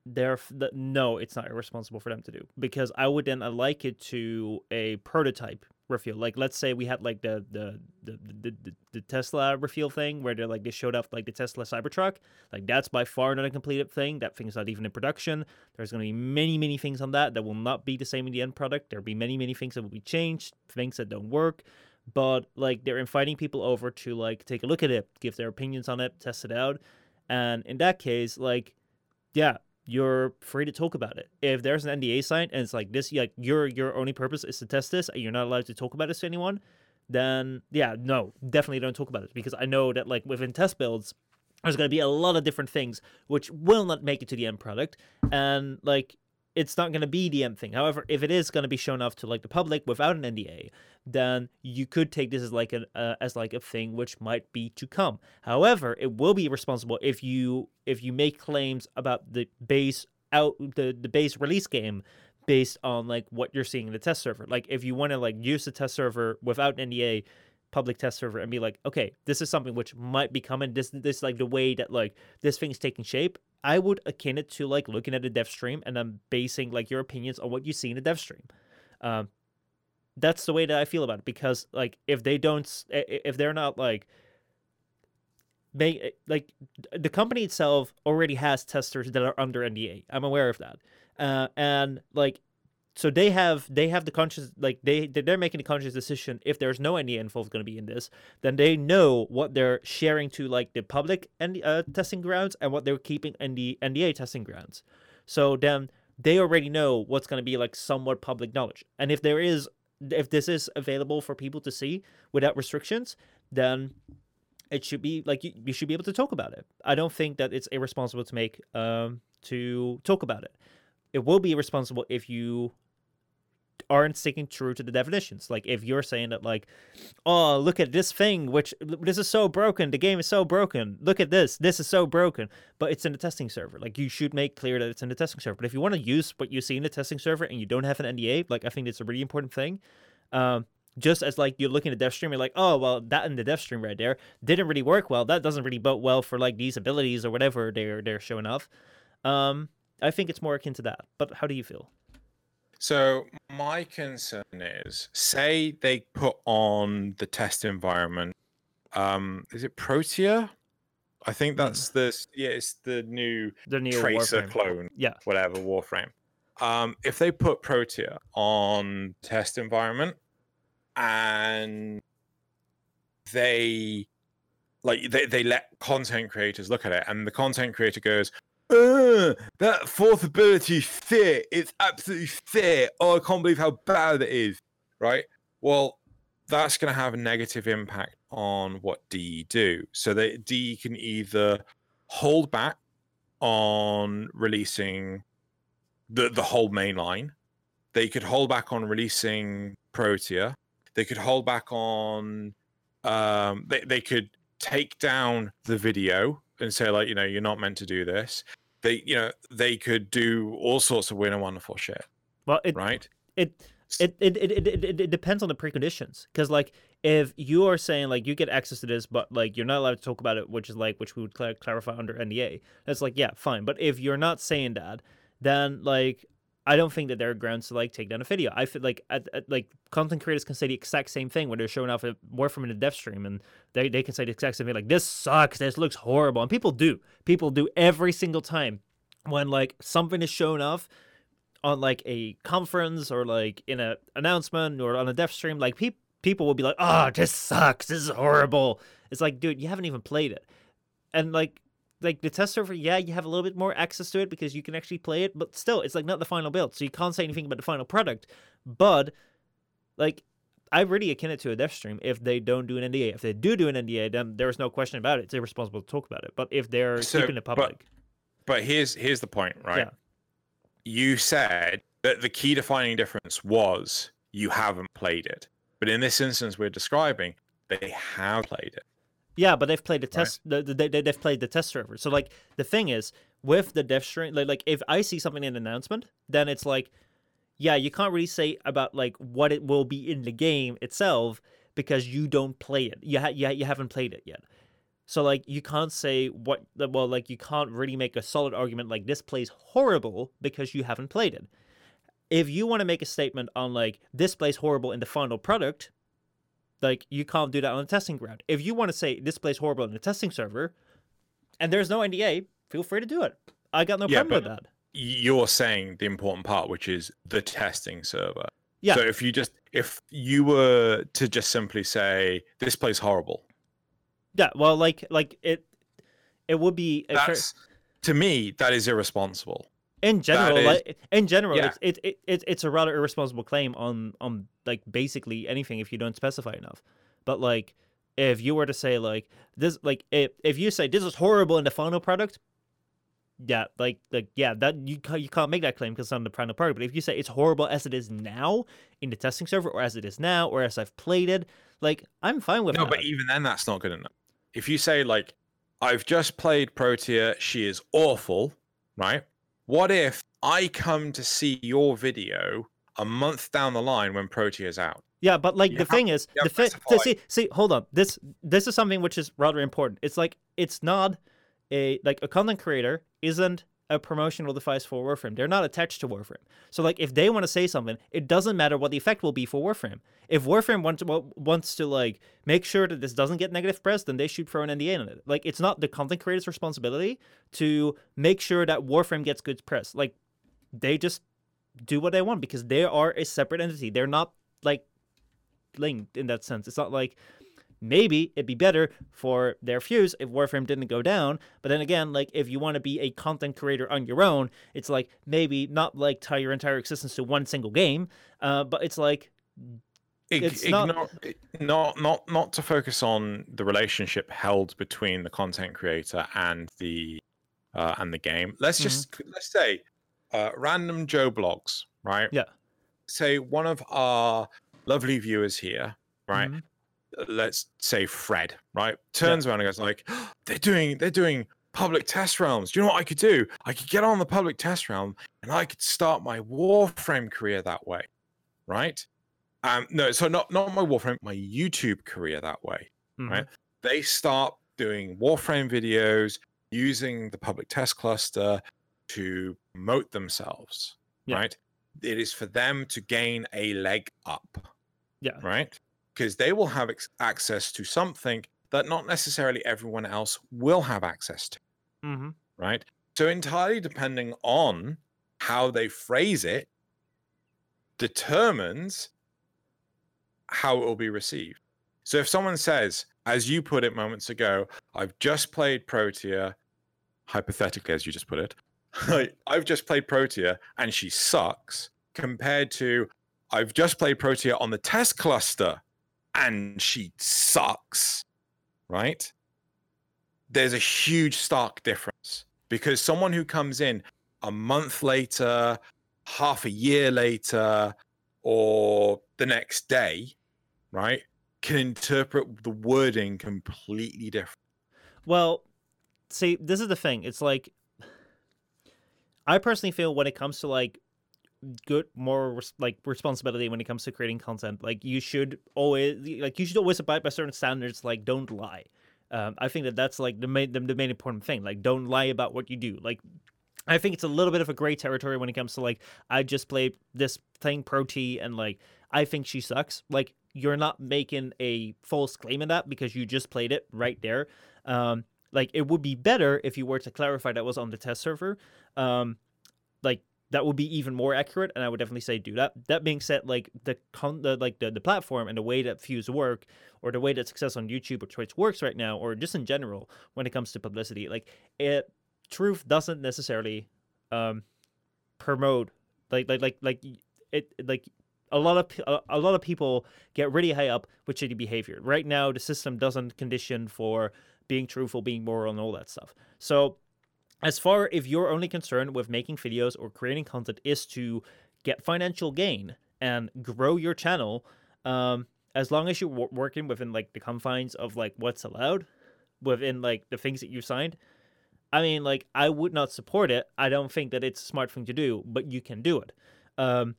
there the, no, it's not irresponsible for them to do because I would then like it to a prototype reveal. Like let's say we had like the the the the, the, the Tesla reveal thing where they like they showed off like the Tesla Cybertruck. Like that's by far not a completed thing. That thing's not even in production. There's gonna be many many things on that that will not be the same in the end product. There'll be many many things that will be changed, things that don't work. But like they're inviting people over to like take a look at it, give their opinions on it, test it out. And in that case, like, yeah, you're free to talk about it. If there's an NDA signed and it's like this, like your your only purpose is to test this, and you're not allowed to talk about this to anyone, then yeah, no, definitely don't talk about it because I know that like within test builds, there's going to be a lot of different things which will not make it to the end product, and like it's not going to be the end thing. However, if it is going to be shown off to like the public without an NDA, then you could take this as like a uh, as like a thing which might be to come. However, it will be responsible if you if you make claims about the base out the the base release game based on like what you're seeing in the test server. Like if you want to like use the test server without an NDA public test server and be like, okay, this is something which might be coming. This this like the way that like this thing's taking shape. I would akin it to like looking at a dev stream and then basing like your opinions on what you see in a dev stream. Um, that's the way that I feel about it because like if they don't if they're not like they like the company itself already has testers that are under NDA. I'm aware of that. Uh, and like so they have they have the conscious like they they're making a conscious decision if there's no NDA info going to be in this then they know what they're sharing to like the public and uh, testing grounds and what they're keeping in the NDA testing grounds so then they already know what's going to be like somewhat public knowledge and if there is if this is available for people to see without restrictions, then it should be like you, you should be able to talk about it. I don't think that it's irresponsible to make um to talk about it. It will be irresponsible if you aren't sticking true to the definitions. Like if you're saying that like, oh, look at this thing, which this is so broken. The game is so broken. Look at this. This is so broken. But it's in the testing server. Like you should make clear that it's in the testing server. But if you want to use what you see in the testing server and you don't have an NDA, like I think it's a really important thing. Um, just as like you're looking at dev stream, you're like, oh well, that in the dev stream right there didn't really work well. That doesn't really bode well for like these abilities or whatever they're they're showing off. Um, I think it's more akin to that. But how do you feel? So my concern is, say they put on the test environment. Um, is it Protea? I think hmm. that's the yeah, it's the new the new Tracer Warframe. clone. Yeah, whatever Warframe. Um, if they put Protea on test environment and they like they, they let content creators look at it and the content creator goes uh, that fourth ability is fit. It's absolutely fit. Oh, I can't believe how bad it is. Right? Well, that's going to have a negative impact on what DE do. So that DE can either hold back on releasing the the whole main line. They could hold back on releasing Protea. They could hold back on. Um, they they could take down the video and say like you know you're not meant to do this they you know they could do all sorts of weird and wonderful shit. Well, it right it. It, it, it, it, it, depends on the preconditions because like if you are saying like you get access to this but like you're not allowed to talk about it which is like which we would cl- clarify under nda that's like yeah fine but if you're not saying that then like I don't think that there are grounds to like take down a video. I feel like at, at, like content creators can say the exact same thing when they're showing off a Warframe in a dev stream, and they, they can say the exact same thing like this sucks, this looks horrible, and people do. People do every single time when like something is shown off on like a conference or like in a announcement or on a dev stream. Like pe- people will be like, "Oh, this sucks, this is horrible." It's like, dude, you haven't even played it, and like like the test server, yeah, you have a little bit more access to it because you can actually play it, but still, it's like not the final build, so you can't say anything about the final product. But like, I really akin it to a dev stream if they don't do an NDA. If they do do an NDA, then there's no question about it. It's irresponsible to talk about it. But if they're So, keeping it but- public, But here's here's the point, right? Yeah. You said that the key defining difference was you haven't played it. But in this instance we're describing, they have played it. Yeah, but they've played the Right. test. The, the, they, they've played the test server. So like the thing is with the dev stream, like, like if I see something in an announcement, then it's like, yeah, you can't really say about like what it will be in the game itself because you don't play it. You ha- you, ha- you haven't played it yet. So like you can't say what well like you can't really make a solid argument like this plays horrible because you haven't played it. If you want to make a statement on like this plays horrible in the final product, like you can't do that on a testing ground. If you want to say this plays horrible in the testing server, and there's no NDA, feel free to do it. I got no Yeah, problem with that. You're saying the important part, which is the testing server. Yeah. So if you just if you were to just simply say this plays horrible, Yeah, well, like like it, it would be a that's to me that is irresponsible. In general, is- like in general, yeah. it's it, it, it it's a rather irresponsible claim on on like basically anything if you don't specify enough. But like if you were to say like this, like if if you say this is horrible in the final product, yeah, like like yeah, that you can't, you can't make that claim because it's on the final product. But if you say it's horrible as it is now in the testing server, or as it is now, or as I've played it, like I'm fine with No, that. but even then, that's not good enough. If you say like, "I've just played Protea, she is awful," right? What if I come to see your video a month down the line when Protea's out? Yeah, but like You the have- thing is, the fi- to see, see, hold on. This this is something which is rather important. It's like it's not a like a content creator isn't a promotional device for Warframe. They're not attached to Warframe. So like if they want to say something, it doesn't matter what the effect will be for Warframe. If Warframe wants wa- wants to like make sure that this doesn't get negative press, then they should throw an NDA on it. Like it's not the content creator's responsibility to make sure that Warframe gets good press. Like they just do what they want because they are a separate entity. They're not like linked in that sense. It's not like maybe it'd be better for their fuse if Warframe didn't go down. But then again, like if you want to be a content creator on your own, it's like maybe not like tie your entire existence to one single game, uh, but it's like It's not- ignore, not not not to focus on the relationship held between the content creator and the uh, and the game. Let's Mhm. just let's say uh, random Joe Bloggs, right? Yeah. Say one of our lovely viewers here, right? mhm. Let's say Fred, right, turns around and goes like, (gasps) "They're doing, they're doing public test realms. Do you know what I could do? I could get on the public test realm, and I could start my Warframe career that way, right? Um, no, so not not my Warframe, my YouTube career that way. Mhm. Right. They start doing Warframe videos using the public test cluster to promote themselves, Yeah. right? It is for them to gain a leg up Yeah. right? Because they will have ex- access to something that not necessarily everyone else will have access to, Mhm. right? So, entirely depending on how they phrase it, determines how it will be received. So, if someone says, as you put it moments ago, I've just played Protea, hypothetically, as you just put it, (laughs) I've just played Protea and she sucks, compared to I've just played Protea on the test cluster and she sucks, right? There's a huge stark difference because someone who comes in a month later, half a year later, or the next day, right, can interpret the wording completely different. Well, see, this is the thing. It's like I personally feel when it comes to like good more res- like responsibility when it comes to creating content, like you should always like you should always abide by certain standards. Like don't lie. Um, I think that that's like the main the, the main important thing. Like don't lie about what you do. Like I think it's a little bit of a gray territory when it comes to like I just played this thing Protea and like I think she sucks. Like you're not making a false claim in that because you just played it right there. Um, like it would be better if you were to clarify that was on the test server. Um, like that would be even more accurate, and I would definitely say do that. That being said, like the con, the, like the, the platform and the way that views work, or the way that success on YouTube or Twitch works right now, or just in general when it comes to publicity, like it, truth doesn't necessarily um, promote like like like like it like a lot of a lot of people get really high up with shitty behavior. Right now, the system doesn't condition for being truthful, being moral, and all that stuff. So, as far if your only concern with making videos or creating content is to get financial gain and grow your channel, um, as long as you're w- working within like the confines of like what's allowed, within like the things that you signed. I mean, like I would not support it. I don't think that it's a smart thing to do, but you can do it. Um,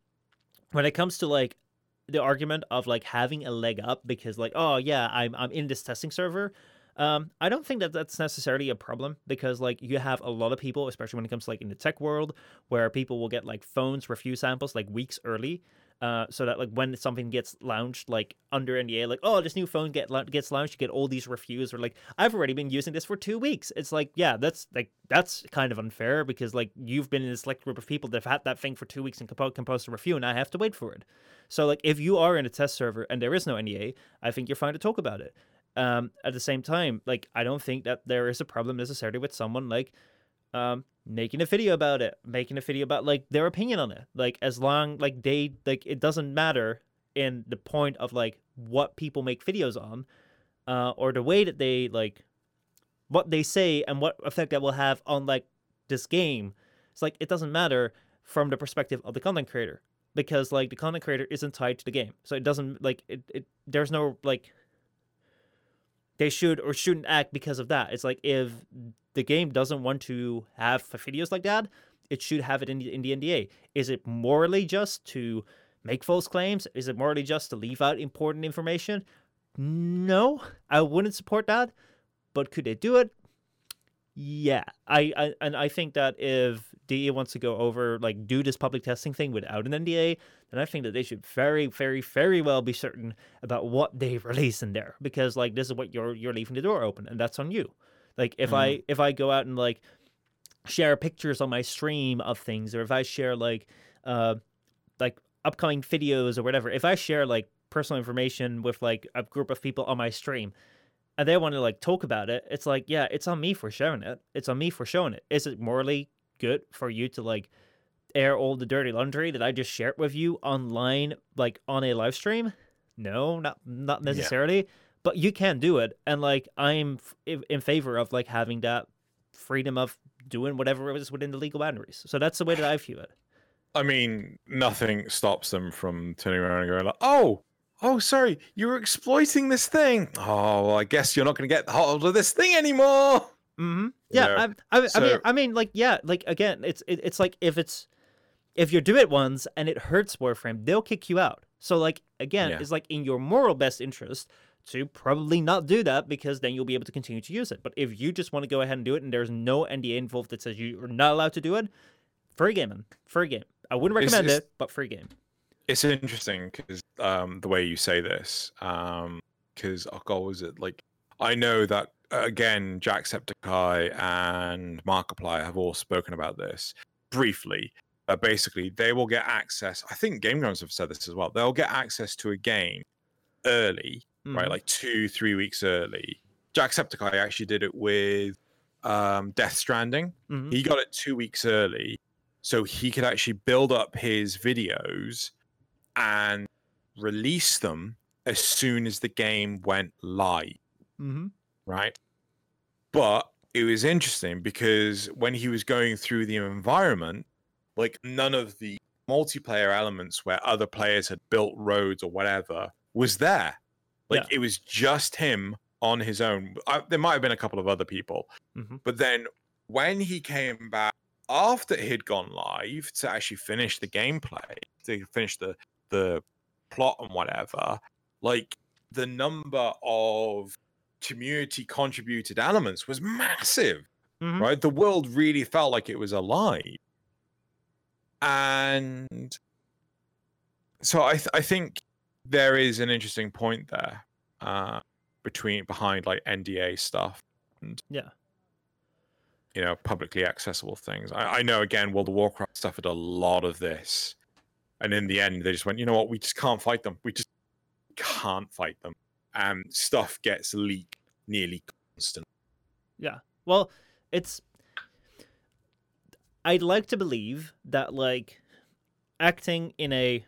when it comes to like the argument of like having a leg up because like oh yeah I'm I'm in this testing server um, I don't think that that's necessarily a problem because like you have a lot of people, especially when it comes to like in the tech world, where people will get like phones review samples like weeks early, uh, so that like when something gets launched like under NDA, like oh this new phone get gets launched, you get all these reviews, or like I've already been using this for two weeks. It's like yeah, that's like that's kind of unfair because like you've been in a select group of people that have had that thing for two weeks and compo- composed a review, and I have to wait for it. So like if you are in a test server and there is no NDA, I think you're fine to talk about it um, at the same time, like I don't think that there is a problem necessarily with someone like um, making a video about it, making a video about like their opinion on it. Like as long like they like it doesn't matter in the point of like what people make videos on, uh, or the way that they like what they say and what effect that will have on like this game. It's like it doesn't matter from the perspective of the content creator because like the content creator isn't tied to the game, so it doesn't like it. it there's no like they should or shouldn't act because of that. It's like if the game doesn't want to have videos like that, it should have it in the, in the NDA. Is it morally just to make false claims? Is it morally just to leave out important information? No, I wouldn't support that. But could they do it? Yeah, I, I and I think that if DE wants to go over like do this public testing thing without an NDA, then I think that they should very, very, very well be certain about what they (laughs) release in there because like this is what you're you're leaving the door open, and that's on you. Like if mm. I if I go out and like share pictures on my stream of things, or if I share like uh like upcoming videos or whatever, if I share like personal information with like a group of people on my stream and they want to like talk about it, it's like, yeah, it's on me for sharing it. It's on me for showing it. Is it morally good for you to like air all the dirty laundry that I just shared with you online, like on a live stream? No, not not necessarily. Yeah. But you can do it, and like I'm f- in favor of like having that freedom of doing whatever is within the legal boundaries. So that's the way that I view it. I mean, nothing stops them from turning around and going like, "Oh, oh, sorry, you were exploiting this thing. Oh, well, I guess you're not going to get hold of this thing anymore." Mm-hmm. Yeah, I, I, so, I, mean, I mean, like, yeah, like again, it's it, it's like if it's if you do it once and it hurts Warframe, they'll kick you out. So, like, again, yeah. it's like in your moral best interest to probably not do that because then you'll be able to continue to use it. But if you just want to go ahead and do it and there's no NDA involved that says you are not allowed to do it, free game, man. Free game. I wouldn't recommend it's, it's, it, but free game. It's interesting because um, the way you say this, because um, oh god, was it like I know that again, Jacksepticeye and Markiplier have all spoken about this briefly. Uh, basically, they will get access. I think Game Grumps have said this as well. They'll get access to a game early, mm. right? Like two, three weeks early. Jacksepticeye actually did it with um, Death Stranding. Mm-hmm. He got it two weeks early, so he could actually build up his videos and release them as soon as the game went live. Mm-hmm right? But it was interesting because when he was going through the environment, like none of the multiplayer elements where other players had built roads or whatever was there. Like yeah. it was just him on his own. I, there might have been a couple of other people, mm-hmm. but then when he came back after he had gone live to actually finish the gameplay, to finish the the plot and whatever, like the number of community contributed elements was massive, mm-hmm. right? The world really felt like it was alive. And so I, th- I think there is an interesting point there uh, between behind like NDA stuff and yeah, you know, publicly accessible things. I, I know again, World of Warcraft suffered a lot of this, and in the end, they just went, you know what, we just can't fight them. We just can't fight them and stuff gets leaked nearly constant. Yeah. Well, it's I'd like to believe that like acting in a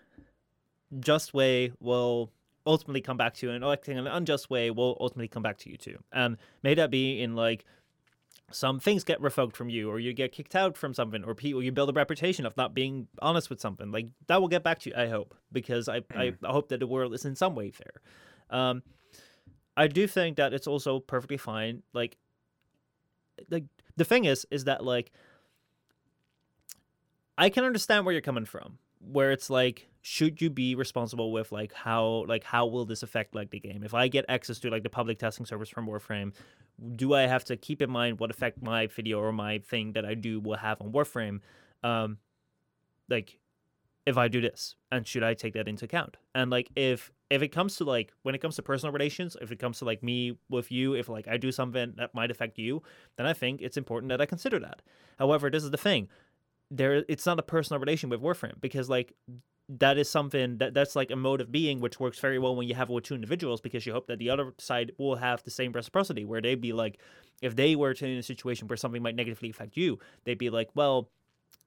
just way will ultimately come back to you, and acting in an unjust way will ultimately come back to you too. And may that be in like some things get revoked from you, or you get kicked out from something, or people you build a reputation of not being honest with something. Like that will get back to you, I hope, because I I, I hope that the world is in some way fair. Um, I do think that it's also perfectly fine. Like, like the thing is, is that like I can understand where you're coming from, where it's like, should you be responsible with like how like how will this affect like the game? If I get access to like the public testing service from Warframe, do I have to keep in mind what effect my video or my thing that I do will have on Warframe? Um, like if I do this, and should I take that into account? And like if if it comes to like when it comes to personal relations, if it comes to like me with you, if like I do something that might affect you, then I think it's important that I consider that. However, this is the thing. There it's not a personal relation with Warframe because like that is something that that's like a mode of being which works very well when you have it with two individuals because you hope that the other side will have the same reciprocity where they'd be like if they were to in a situation where something might negatively affect you they'd be like well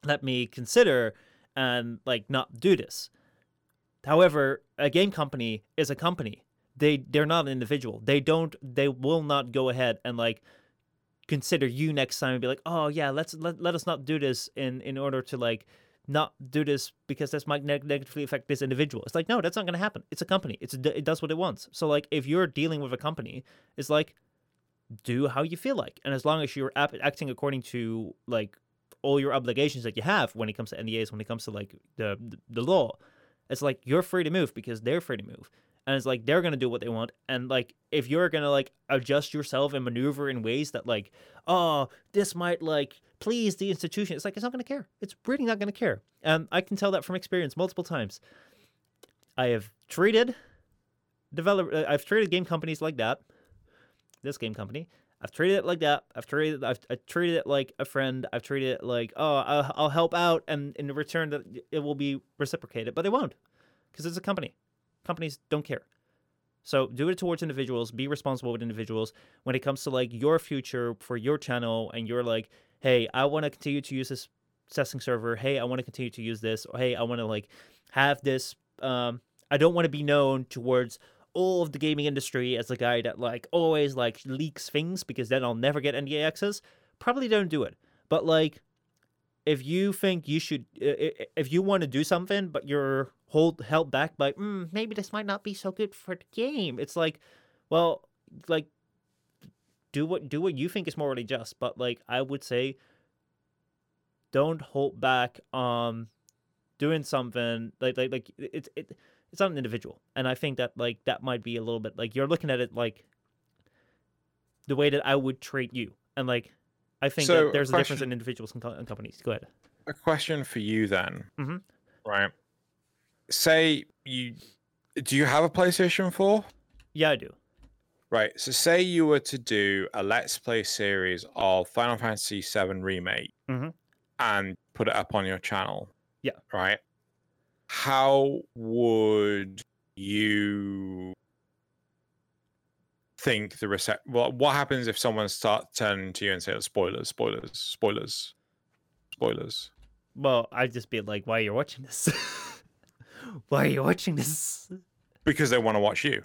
let me consider and like not do this however a game company is a company they they're not an individual they don't they will not go ahead and like consider you next time and be like oh yeah let's let, let us not do this in in order to like not do this because this might neg- negatively affect this individual. It's like, no, that's not going to happen. It's a company. It's it does what it wants. So like, if you're dealing with a company, it's like, do how you feel like, and as long as you're ap- acting according to like all your obligations that you have when it comes to NDAs, when it comes to like the the law, it's like you're free to move because they're free to move. And it's like they're gonna do what they want. And like if you're gonna like adjust yourself and maneuver in ways that like, oh, this might like please the institution. It's like it's not to care. It's really not to care. And I can tell that from experience multiple times. I have treated develop uh, I've treated game companies like that. This game company. I've treated it like that. I've treated I've, I've treated it like a friend. I've treated it like oh I'll, I'll help out and in return that it will be reciprocated, but they won't because it's a company. Companies don't care. So do it towards individuals. Be responsible with individuals when it comes to like your future for your channel and you're like hey, I want to continue to use this testing server. Hey, I want to continue to use this. Or hey, I want to like have this. Um, I don't want to be known towards all of the gaming industry as a guy that like always like leaks things because then I'll never get NDA access. Probably don't do it. But like, if you think you should, if you want to do something, but you're hold held back by mm, maybe this might not be so good for the game, it's like, well, like do what do what you think is morally just, but like I would say don't hold back on doing something like like like it's it, it's not an individual. And I think that like that might be a little bit like you're looking at it like the way that I would treat you. And like I think so that there's a, question, a, difference in individuals and, and, companies. Go ahead. A question for you then. Mm-hmm. Right. Say you do you have a PlayStation 4? Yeah, I do. Right. So say you were to do a let's play series of Final Fantasy VII remake mm-hmm. and put it up on your channel. Yeah. Right. How would you think the reset? Well, what happens if someone starts turning to you and say, oh, "Spoilers, spoilers, spoilers, spoilers"? Well, I'd just be like, "Why are you watching this? (laughs) Why are you watching this?" Because they want to watch you.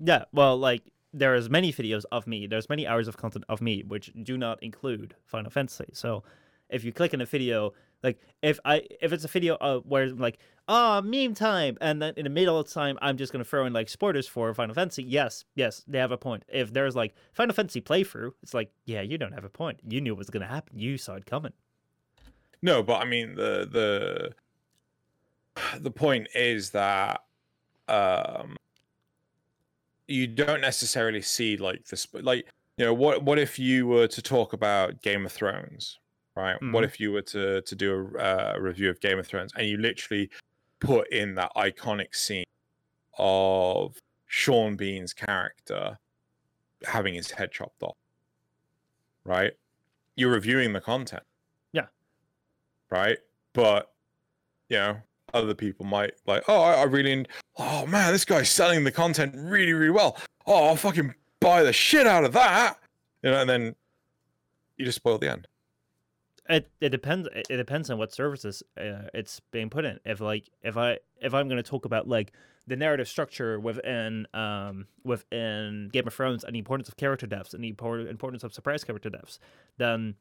Yeah, well, like there's many videos of me. There's many hours of content of me which do not include Final Fantasy. So if you click on a video, like if I if it's a video uh, where like ah meme time, and then in the middle of the time I'm just gonna throw in like spoilers for Final Fantasy. Yes, yes, they have a point. If there's like Final Fantasy playthrough, it's like yeah, you don't have a point. You knew it was gonna happen. You saw it coming. No, but I mean the the the point is that um you don't necessarily see like this like you know what what if you were to talk about game of thrones right mm-hmm. what if you were to to do a, uh, review of game of thrones and you literally put in that iconic scene of sean bean's character having his head chopped off right you're reviewing the content yeah right but you know other people might like, oh, I, I really, oh man, this guy's selling the content really, really well. Oh, I'll fucking buy the shit out of that, you know, and then you just spoil the end. It it depends. It depends on what services uh, it's being put in. If like if I if I'm going to talk about like the narrative structure within um within Game of Thrones and the importance of character deaths and the importance of surprise character deaths, then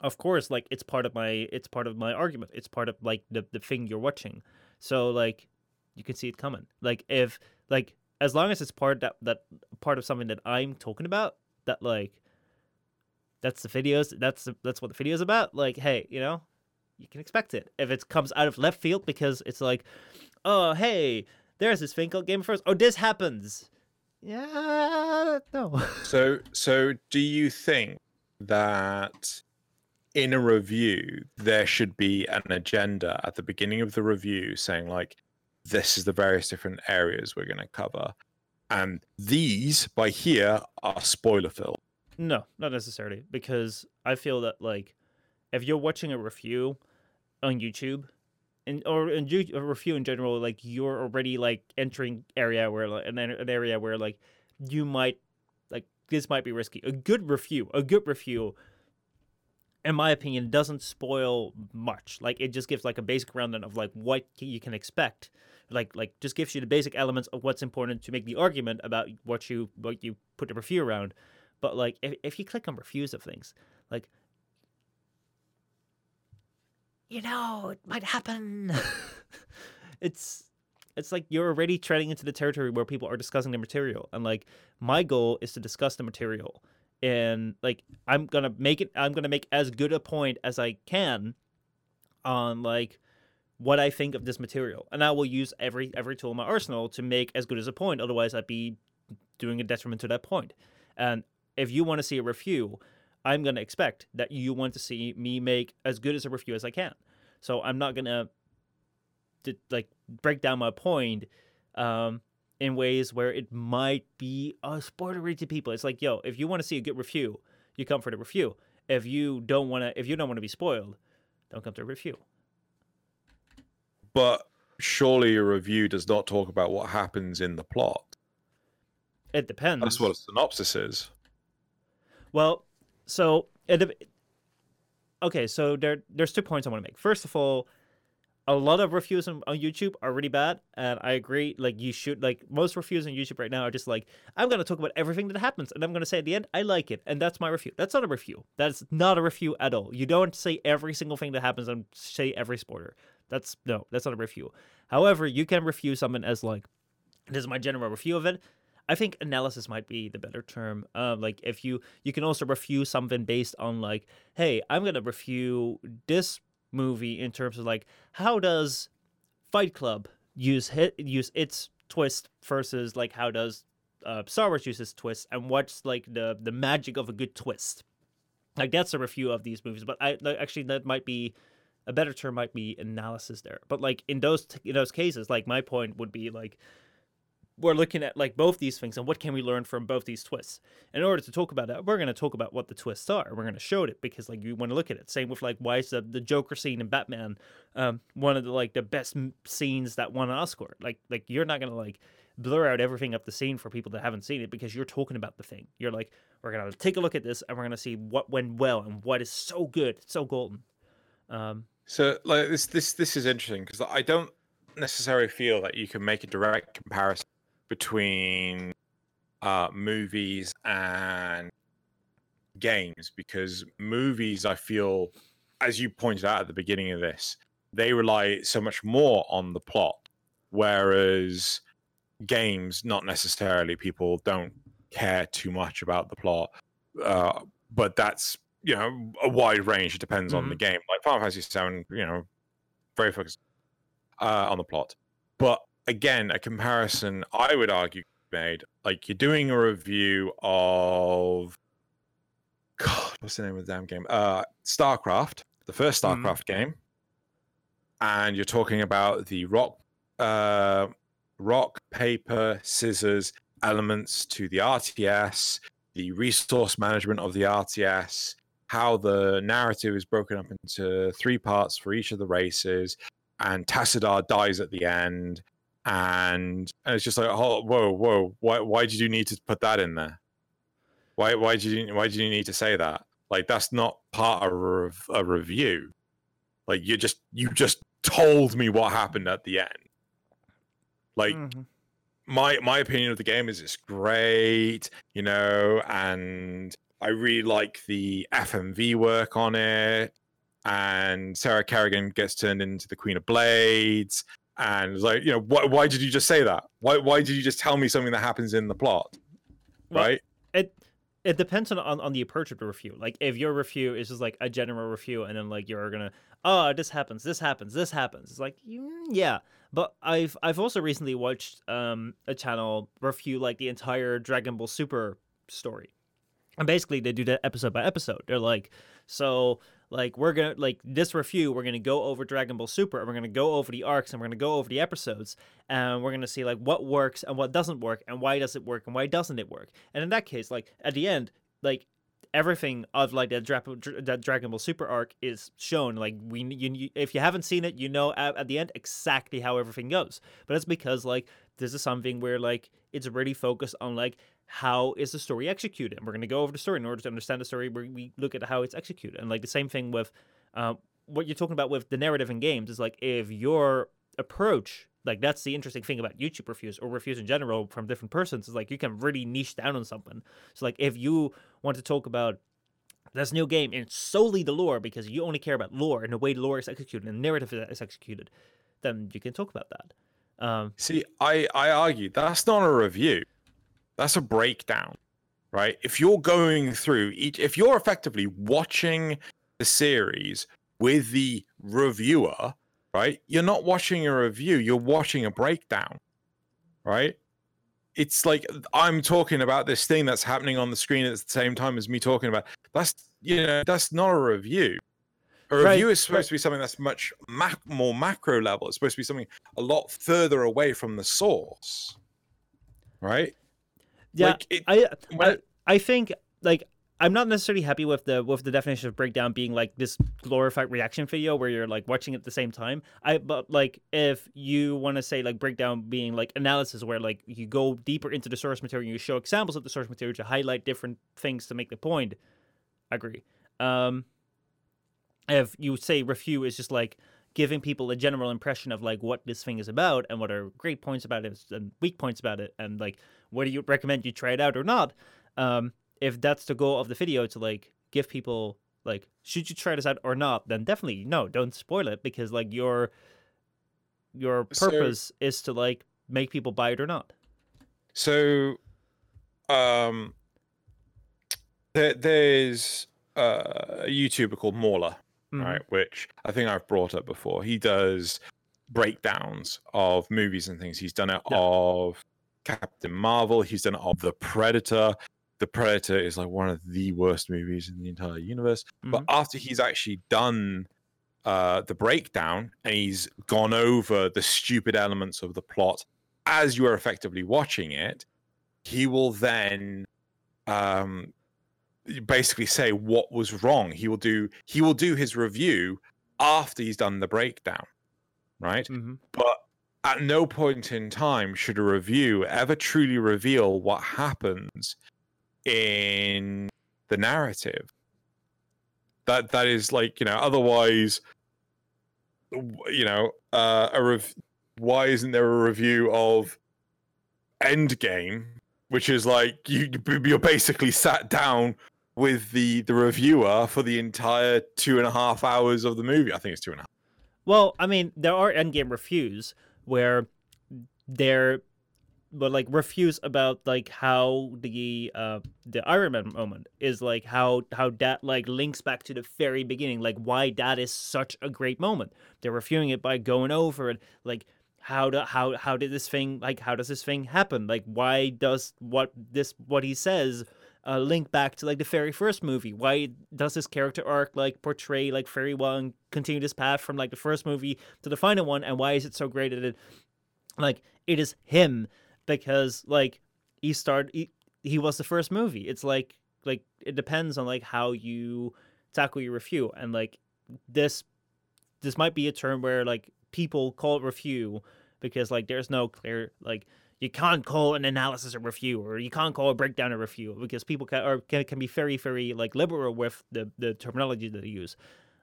of course like it's part of my it's part of my argument. It's part of like the the thing you're watching. So like you can see it coming. Like if like as long as it's part that that part of something that I'm talking about that like that's the videos that's that's what the video is about like hey you know you can expect it. If it comes out of left field because it's like oh hey there's this thing called game of thrones. Oh this happens. Yeah no. (laughs) So so do you think that in a review there should be an agenda at the beginning of the review saying like this is the various different areas we're going to cover and these by here are spoiler filled no, not necessarily, because I feel that like if you're watching a review on YouTube, and or in a review in general, like you're already like entering area where like an, an area where like you might like this might be risky. A good review, a good review, in my opinion, doesn't spoil much. Like it just gives like a basic rundown of like what you can expect. Like like just gives you the basic elements of what's important to make the argument about what you what you put the review around. But like if if you click on refuse of things, like you know, it might happen. (laughs) it's it's like you're already treading into the territory where people are discussing the material. And like my goal is to discuss the material. And like I'm gonna make it I'm gonna make as good a point as I can on like what I think of this material. And I will use every every tool in my arsenal to make as good as a point. Otherwise I'd be doing a detriment to that point. And if you want to see a review, I'm going to expect that you want to see me make as good as a review as I can. So I'm not going to like break down my point um, in ways where it might be a spoilery to people. It's like, yo, if you want to see a good review, you come for the review. If you don't want to, if you don't want to be spoiled, don't come to a review. But surely a review does not talk about what happens in the plot. It depends. That's what a synopsis is. Well, so okay, so there there's two points I want to make. First of all, a lot of reviews on, on, YouTube are really bad, and I agree. Like you should like most reviews on YouTube right now are just like I'm gonna talk about everything that happens, and I'm gonna say at the end I like it, and that's my review. That's not a review. That's not a review at all. You don't say every single thing that happens and say every spoiler. That's no, that's not a review. However, you can review something as like this is my general review of it. I think analysis might be the better term. Uh, like if you you can also review something based on like, hey, I'm gonna review this movie in terms of like how does Fight Club use hit use its twist versus like how does uh, Star Wars use its twist and what's like the the magic of a good twist. Like that's a review of these movies, but I actually that might be a better term might be analysis there. But like in those in those cases, like my point would be like we're looking at like both these things and what can we learn from both these twists. In order to talk about that, we're going to talk about what the twists are. We're going to show it because like you want to look at it. Same with like why is the, the Joker scene in Batman um, one of the like the best scenes that won an Oscar. Like like you're not going to like blur out everything up the scene for people that haven't seen it because you're talking about the thing. You're like we're going to take a look at this and we're going to see what went well and what is so good, so golden. Um, so like this this this is interesting because I don't necessarily feel that you can make a direct comparison between uh, movies and games because movies, I feel, as you pointed out at the beginning of this, they rely so much more on the plot, whereas games, not necessarily. People don't care too much about the plot, uh, but that's you know a wide range. It depends mm-hmm. on the mm-hmm. game. Like Final Fantasy Seven, you know, very focused uh, on the plot, but again, a comparison I would argue made. Like you're doing a review of God, what's the name of the damn game? Uh, StarCraft, the first mm-hmm. StarCraft mm. game, and you're talking about the rock, uh, rock, paper, scissors elements to the RTS, the resource management of the RTS, how the narrative is broken up into three parts for each of the races, and Tassadar dies at the end, and, and it's just like, oh, whoa, whoa, why, why did you need to put that in there? Why, why did you, why did you need to say that? Like that's not part of a, rev- a review. Like you just you just told me what happened at the end. Like Mhm. my my opinion of the game is it's great, you know, and I really like the FMV work on it. And Sarah Kerrigan gets turned into the Queen of Blades, and like, you know, why why did you just say that? Why why did you just tell me something that happens in the plot? Well, right? it it depends on, on on the approach of the review. Like if your review is just like a general review, and then like you're gonna, oh, this happens, this happens, this happens. It's like, mm, yeah. But I've I've also recently watched um a channel review like the entire Dragon Ball Super story, and basically they do that episode by episode. They're like, so like we're gonna like this review, we're gonna go over Dragon Ball Super, and we're gonna go over the arcs, and we're gonna go over the episodes, and we're gonna see like what works and what doesn't work, and why does it work and why doesn't it work. And in that case, like at the end, like everything of like that, Dra- that Dragon Ball Super arc is shown. Like we, you, you, if you haven't seen it, you know at, at the end exactly how everything goes. But it's because like this is something where like it's really focused on like how is the story executed. And we're gonna go over the story in order to understand the story. We, we look at how it's executed, and like the same thing with um, what you're talking about with the narrative in games is like if your approach like that's the interesting thing about youtube reviews or reviews in general from different persons is like you can really niche down on something so like if you want to talk about this new game and solely the lore because you only care about lore and the way the lore is executed and narrative is executed then you can talk about that um See, I I argue that's not a review. That's a breakdown, right? If you're going through each, if you're effectively watching the series with the reviewer, right? You're not watching a review. You're watching a breakdown, right? It's like I'm talking about this thing that's happening on the screen at the same time as me talking about. That's you know that's not a review. A Right, review is supposed right. to be something that's much mac- more macro level. It's supposed to be something a lot further away from the source, right? yeah Like, it- I, I i think like i'm not necessarily happy with the with the definition of breakdown being like this glorified reaction video where you're like watching at the same time i but like if you want to say like breakdown being like analysis where like you go deeper into the source material and you show examples of the source material to highlight different things to make the point I agree um if you say review is just like giving people a general impression of like what this thing is about and what are great points about it and weak points about it and like whether you recommend you try it out or not um if that's the goal of the video to like give people like should you try this out or not then definitely no don't spoil it because like your your So- purpose is to like make people buy it or not. So, um, there, there's uh, a YouTuber called Mauler, Mhm. right? Which I think I've brought up before. He does breakdowns of movies and things. He's done it Yeah. of Captain Marvel. He's done it of The Predator. The Predator is like one of the worst movies in the entire universe. But after he's actually done uh, the breakdown and he's gone over the stupid elements of the plot as you are effectively watching it, he will then um, basically say what was wrong. He will do he will do his review after he's done the breakdown, right? hmm But at no point in time should a review ever truly reveal what happens in the narrative. That that is like you know otherwise, you know, uh, a rev- why isn't there a review of Endgame, which is like you you're basically sat down with the the reviewer for the entire two and a half hours of the movie. I think it's two and a half. Well, I mean, there are endgame reviews where they're but like reviews about like how the uh the Iron Man moment is like how how that like links back to the very beginning, like why that is such a great moment. They're reviewing it by going over it, like how do how how did this thing like how does this thing happen? Like why does what this what he says uh, link back to like the very first movie. Why does this character arc like portray like very well and continue this path from like the first movie to the final one? And why is it so great that it like it is him because like he started he, he was the first movie. It's like like it depends on like how you tackle your review and like this this might be a term where like people call it review because like there's no clear like you can't call an analysis a review or you can't call a breakdown a review because people can or can, can be very very like liberal with the the terminology that they use.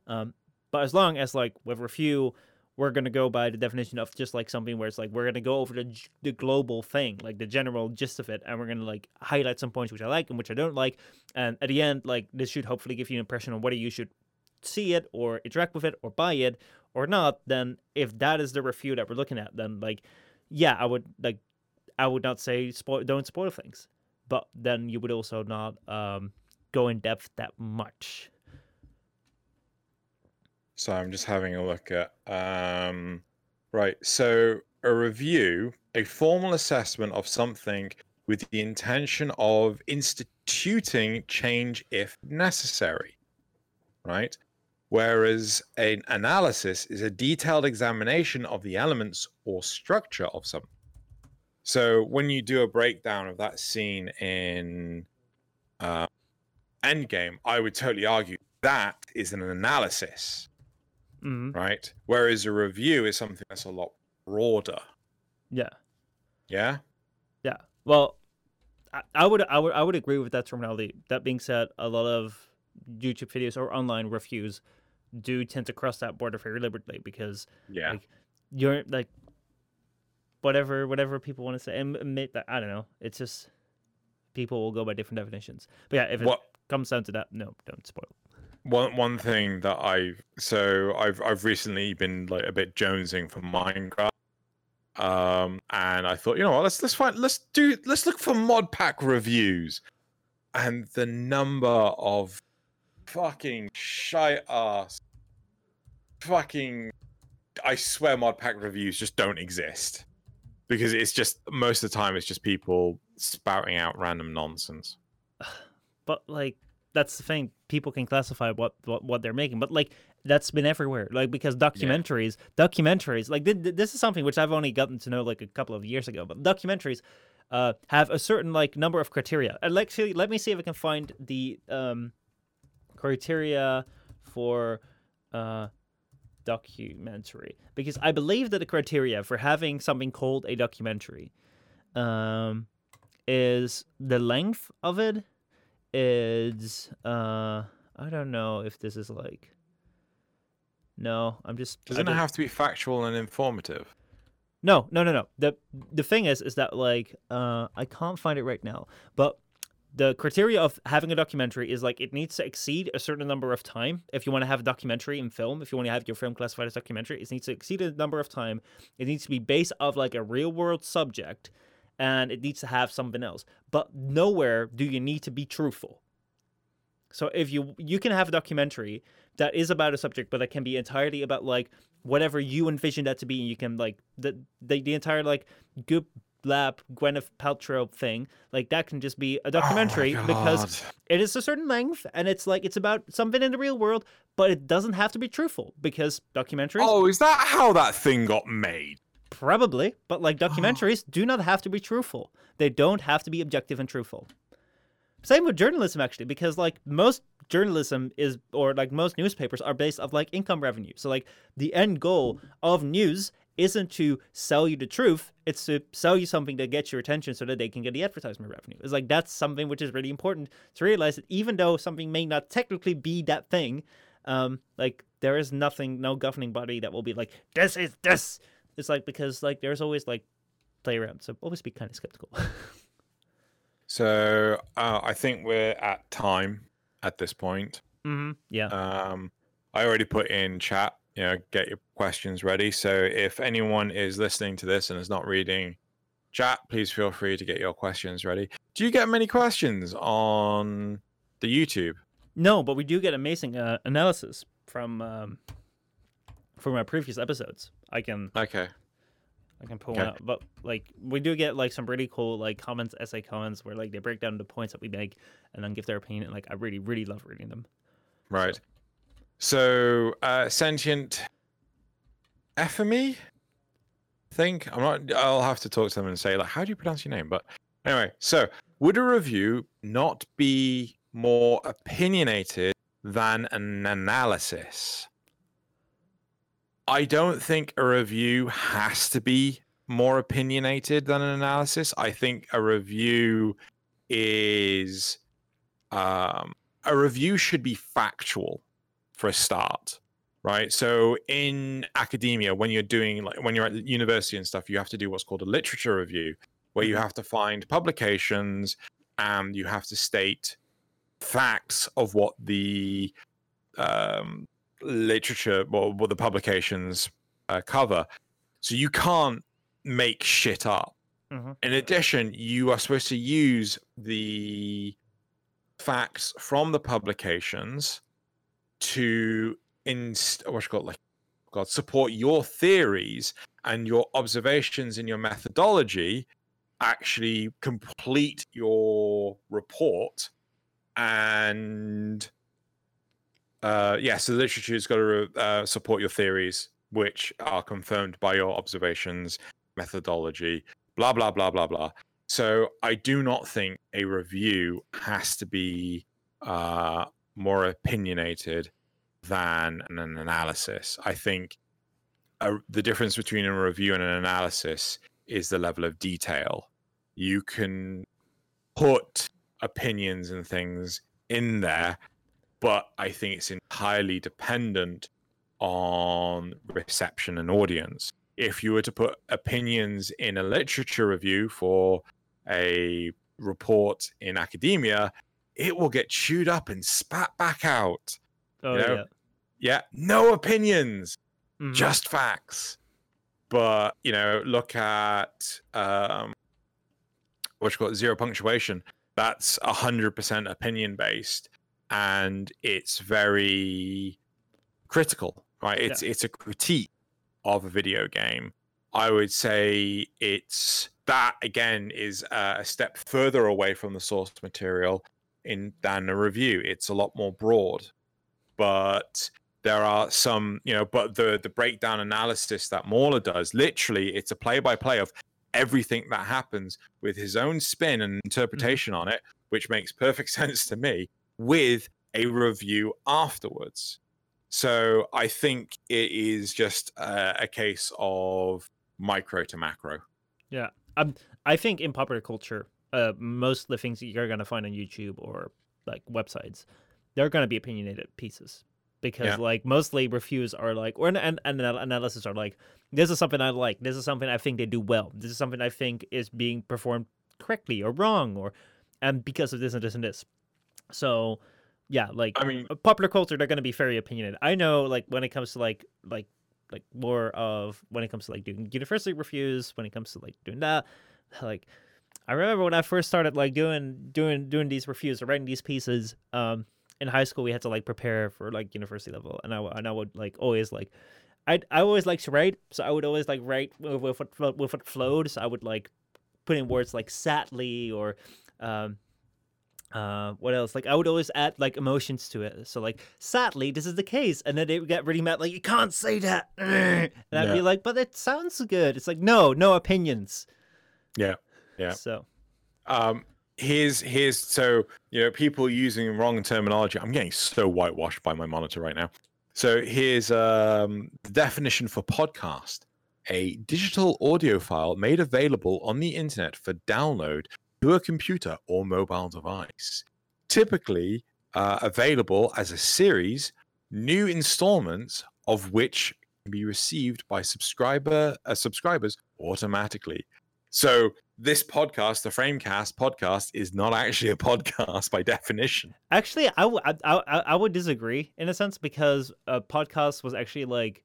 Um, but as long as like with review, we're gonna go by the definition of just like something where it's like we're gonna go over the the global thing, like the general gist of it, and we're gonna like highlight some points which I like and which I don't like, and at the end, like this should hopefully give you an impression on whether you should see it or interact with it or buy it or not. Then if that is the review that we're looking at, then like yeah, I would like I would not say spoil don't spoil things, but then you would also not um go in depth that much. So I'm just having a look at um right. So a review, a formal assessment of something with the intention of instituting change if necessary. Right? Whereas an analysis is a detailed examination of the elements or structure of something. So when you do a breakdown of that scene in uh, Endgame, I would totally argue that is an analysis hmm right? Whereas a review is something that's a lot broader. Yeah. Yeah. Yeah. Well, I, I would I would I would agree with that terminology. That being said, a lot of YouTube videos or online reviews do tend to cross that border very liberally because Yeah. Like, you're like whatever whatever people want to say and admit that I don't know. It's just people will go by different definitions. But yeah, if it what comes down to that, no, don't spoil. one one thing that I've so I've I've recently been like a bit jonesing for Minecraft. Um and I thought, you know what, let's let's find let's do let's look for mod pack reviews. And the number of fucking shite ass fucking I swear mod pack reviews just don't exist. Because it's just most of the time it's just people spouting out random nonsense. (sighs) But like that's the thing. People can classify what what, what they're making, but like that's been everywhere. Like because documentaries, documentaries, like th- th- this is something which I've only gotten to know like a couple of years ago. But documentaries uh, have a certain like number of criteria. And actually, let me see if I can find the um, criteria for uh, documentary. Because I believe that the criteria for having something called a documentary um, is the length of it is uh I don't know if this is like no I'm just Doesn't it have to be factual and informative? no no no no. The the thing is is that like uh I can't find it right now. But the criteria of having a documentary is like it needs to exceed a certain number of time. If you want to have a documentary in film if you want to have your film classified as documentary it needs to exceed a number of time. It needs to be based off like a real world subject and it needs to have something else. But nowhere do you need to be truthful. So if you you can have a documentary that is about a subject but it can be entirely about like whatever you envision that to be and you can like the the, the entire like goop lab gwyneth paltrow thing like that can just be a oh documentary because it is a certain length and it's like it's about something in the real world but it doesn't have to be truthful because documentaries Oh, is that how that thing got made? probably but like (gasps) documentaries do not have to be truthful. They don't have to be objective and truthful. Same with journalism actually because like most journalism is or like most newspapers are based off like income revenue. So like the end goal of news isn't to sell you the truth it's to sell you something that gets your attention so that they can get the advertisement revenue it's like that's something which is really important to realize that even though something may not technically be that thing um like there is nothing no governing body that will be like this is this it's like because like there's always like play around so always be kind of skeptical (laughs) So uh, I think we're at time at this point. mm-hmm. yeah Um, I already put in chat. You know, get your questions ready. So if anyone is listening to this and is not reading chat, please feel free to get your questions ready. Do you get many questions on the YouTube? No, but we do get amazing uh, analysis from um, from our previous episodes. I can Okay. I can pull Okay. one out, but like we do get like some really cool like comments, essay comments where like they break down the points that we make and then give their opinion. Like I really really love reading them. Right. So, uh, sentient Ephemy, I think I'm not. I'll have to talk to them and say like, how do you pronounce your name? But anyway, so would a review not be more opinionated than an analysis? I don't think a review has to be more opinionated than an analysis. I think a review is um, a review should be factual for a start, right? So in academia, when you're doing like when you're at university and stuff, you have to do what's called a literature review, where you have to find publications and you have to state facts of what the um, literature, well, what the publications uh, cover. So you can't make shit up. Mhm. In addition, you are supposed to use the facts from the publications to inst what's it called? Like God support your theories and your observations and your methodology actually complete your report and uh yeah so the literature's got to uh, support your theories which are confirmed by your observations methodology blah blah blah blah blah. So i do not think a review has to be uh more opinionated than an analysis. I think a, the difference between a review and an analysis is the level of detail. You can put opinions and things in there but i think it's entirely dependent on reception and audience. If you were to put opinions in a literature review for a report in academia it will get chewed up and spat back out Oh You know, yeah. yeah no opinions Mhm. just facts. But you know, look at um, what you call it, zero punctuation. That's a hundred percent opinion based, and it's very critical, right? It's it's a critique of a video game. I would say it's that again is a step further away from the source material in than a review. It's a lot more broad, but there are some, you know, but the the breakdown analysis that Mauler does, literally, it's a play by play of everything that happens with his own spin and interpretation on it, which makes perfect (laughs) sense to me, with a review afterwards. So I think it is just uh, a case of micro to macro. Yeah. Um, I think in popular culture, uh, most of the things that you're gonna find on YouTube or like websites, they're gonna be opinionated pieces because Yeah. like mostly reviews are like or an, an, an analysis are like this is something I like, this is something I think they do well, this is something I think is being performed correctly or wrong or and because of this and this and this. So yeah, like I mean, popular culture they're going to be very opinionated i know like when it comes to like like like more of when it comes to like doing university reviews when it comes to like doing that like i remember when i first started like doing doing doing these reviews or writing these pieces um in high school we had to like prepare for like university level. And i, and I would like always like I, I always like to write. So i would always like write with, with what with what flowed. So i would like put in words like sadly or um uh what else? Like i would always add like emotions to it. So like sadly this is the case. And then they would get really mad like you can't say that. (laughs) And i'd be like but it sounds good. It's like no no opinions. Yeah, yeah. so um here's here's so you know people using wrong terminology i'm getting so whitewashed by my monitor right now. So here's um the definition for podcast. A digital audio file made available on the internet for download to a computer or mobile device. Typically uh, available as a series new installments of which can be received by subscriber uh, subscribers automatically so this podcast, the Framecast podcast, is not actually a podcast by definition. actually I, w- I, I, I would disagree in a sense because a podcast was actually like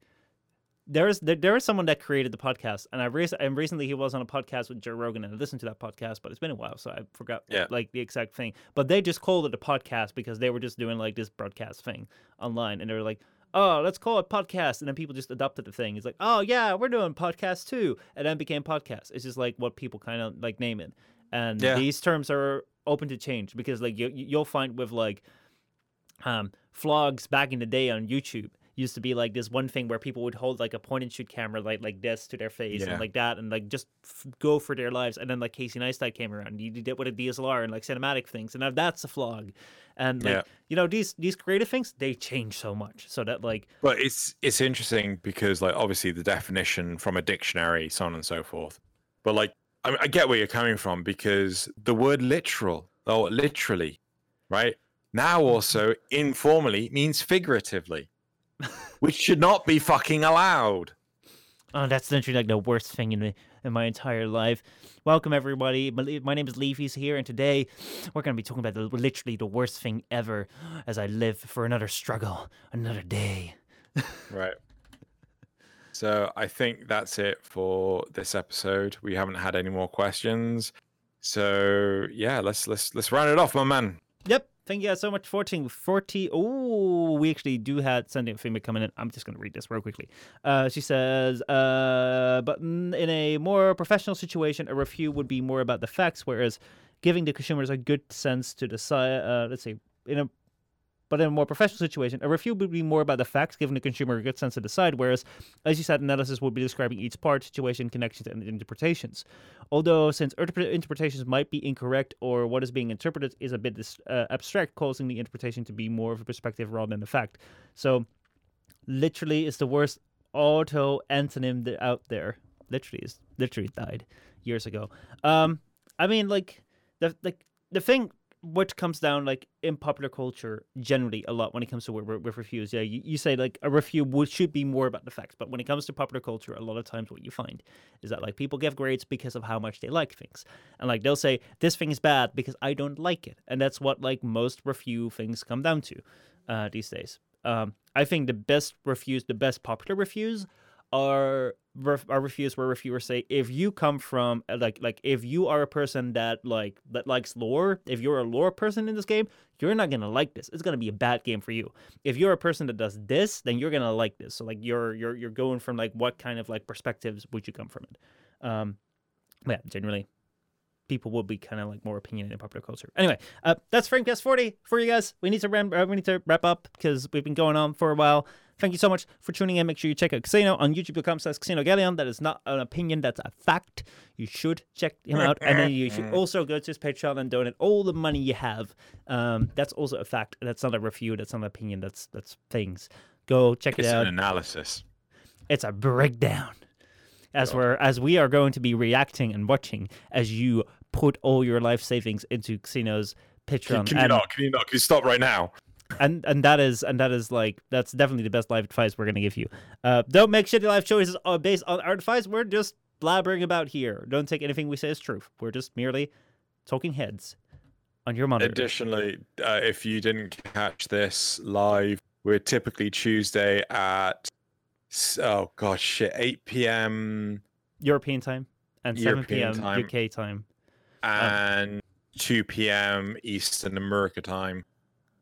there is there, there is someone that created the podcast and I rec- and recently he was on a podcast with Joe Rogan and I listened to that podcast but it's been a while so I forgot Yeah. like the exact thing but they just called it a podcast because they were just doing like this broadcast thing online and they were like oh let's call it podcast. And then people just adopted the thing. It's like oh yeah we're doing podcast too. And then became podcast. It's just like what people kind of like name it. And Yeah. these terms are open to change because like you, you- you'll find with like um vlogs back in the day on YouTube used to be like this one thing where people would hold like a point and shoot camera like like this to their face Yeah. and like that and like just f- go for their lives. And then like Casey Neistat came around, and you did it with a DSLR and like cinematic things, and now that's a vlog. And like Yeah. you know these these creative things they change so much so that like But it's it's interesting because like obviously the definition from a dictionary, so on and so forth. But like I, I get where you're coming from because the word literal or literally, right now mm-hmm. also informally means figuratively, which should not be fucking allowed. Oh, that's literally like the worst thing in my, in my entire life. Welcome, everybody. My, my name is Leafy's here, and today we're going to be talking about the, literally the worst thing ever as I live for another struggle, another day. Right. So I think that's it for this episode. We haven't had any more questions. So yeah, let's let's let's round it off, my man. Yep. Thank you guys so much for watching. 40. Oh, we actually do have feedback coming in. I'm just going to read this real quickly. Uh, she says, uh, but in in a more professional situation, a review would be more about the facts, whereas giving the consumers a good sense to decide, uh, let's say, in a but in a more professional situation, a review would be more about the facts, giving the consumer a good sense to decide. Whereas, as you said, analysis would be describing each part, situation, connections, and interpretations. Although, since interpretations might be incorrect or what is being interpreted is a bit uh, abstract, causing the interpretation to be more of a perspective rather than a fact. So, literally, it's the worst auto antonym out there. Literally, is literally died years ago. Um, I mean, like the like the thing which comes down like in popular culture generally a lot when it comes to with, with reviews. Yeah, you, you say like a review would should be more about the facts, but when it comes to popular culture, a lot of times what you find is that like people give grades because of how much they like things, and like they'll say this thing is bad because I don't like it, and that's what like most review things come down to uh, these days. Um, I think the best reviews, the best popular reviews, are are reviews where reviewers say if you come from uh, like like if you are a person that like that likes lore, if you're a lore person in this game, you're not gonna like this. It's gonna be a bad game for you. If you're a person that does this, then you're gonna like this. So like you're you're you're going from like what kind of like perspectives would you come from it? Um, yeah, generally people will be kind of like more opinionated in popular culture. Anyway, uh, that's Framecast 40 for you guys. We need to ram- uh, we need to wrap up because we've been going on for a while. Thank you so much for tuning in. Make sure you check out Casino on youtube.com slash Xenogelion. That is not an opinion, that's a fact. You should check him out. And then you should (laughs) also go to his Patreon and donate all the money you have. Um, that's also a fact. That's not a review. That's not an opinion. That's that's things. Go check it out. It's an analysis. it's a breakdown as we're as we are going to be reacting and watching as you put all your life savings into casinos Can, Patreon can you and, not? Can you not? Can you stop right now? And and that is and that is like that's definitely the best life advice we're gonna give you. Uh, don't make shitty life choices uh, based on our advice. We're just blabbering about here. Don't take anything we say as truth. We're just merely talking heads on your monitor. Additionally, uh, if you didn't catch this live, we're typically Tuesday at oh gosh shit 8 p.m. European time and 7 European p.m. time. UK time. and 2 p.m. Eastern America time.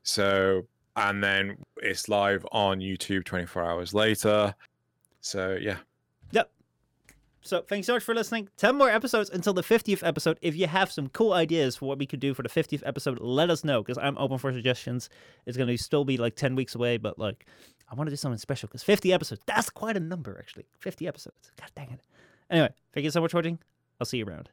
So and then it's live on YouTube 24 hours later. So yeah, Yep. So thanks so much for listening. 10 more episodes until the 50th episode. If you have some cool ideas for what we could do for the 50th episode, let us know because I'm open for suggestions. It's going to still be like 10 weeks away, but like I want to do something special because 50 episodes, that's quite a number actually. 50 episodes. God dang it. Anyway, thank you so much for watching. I'll see you around.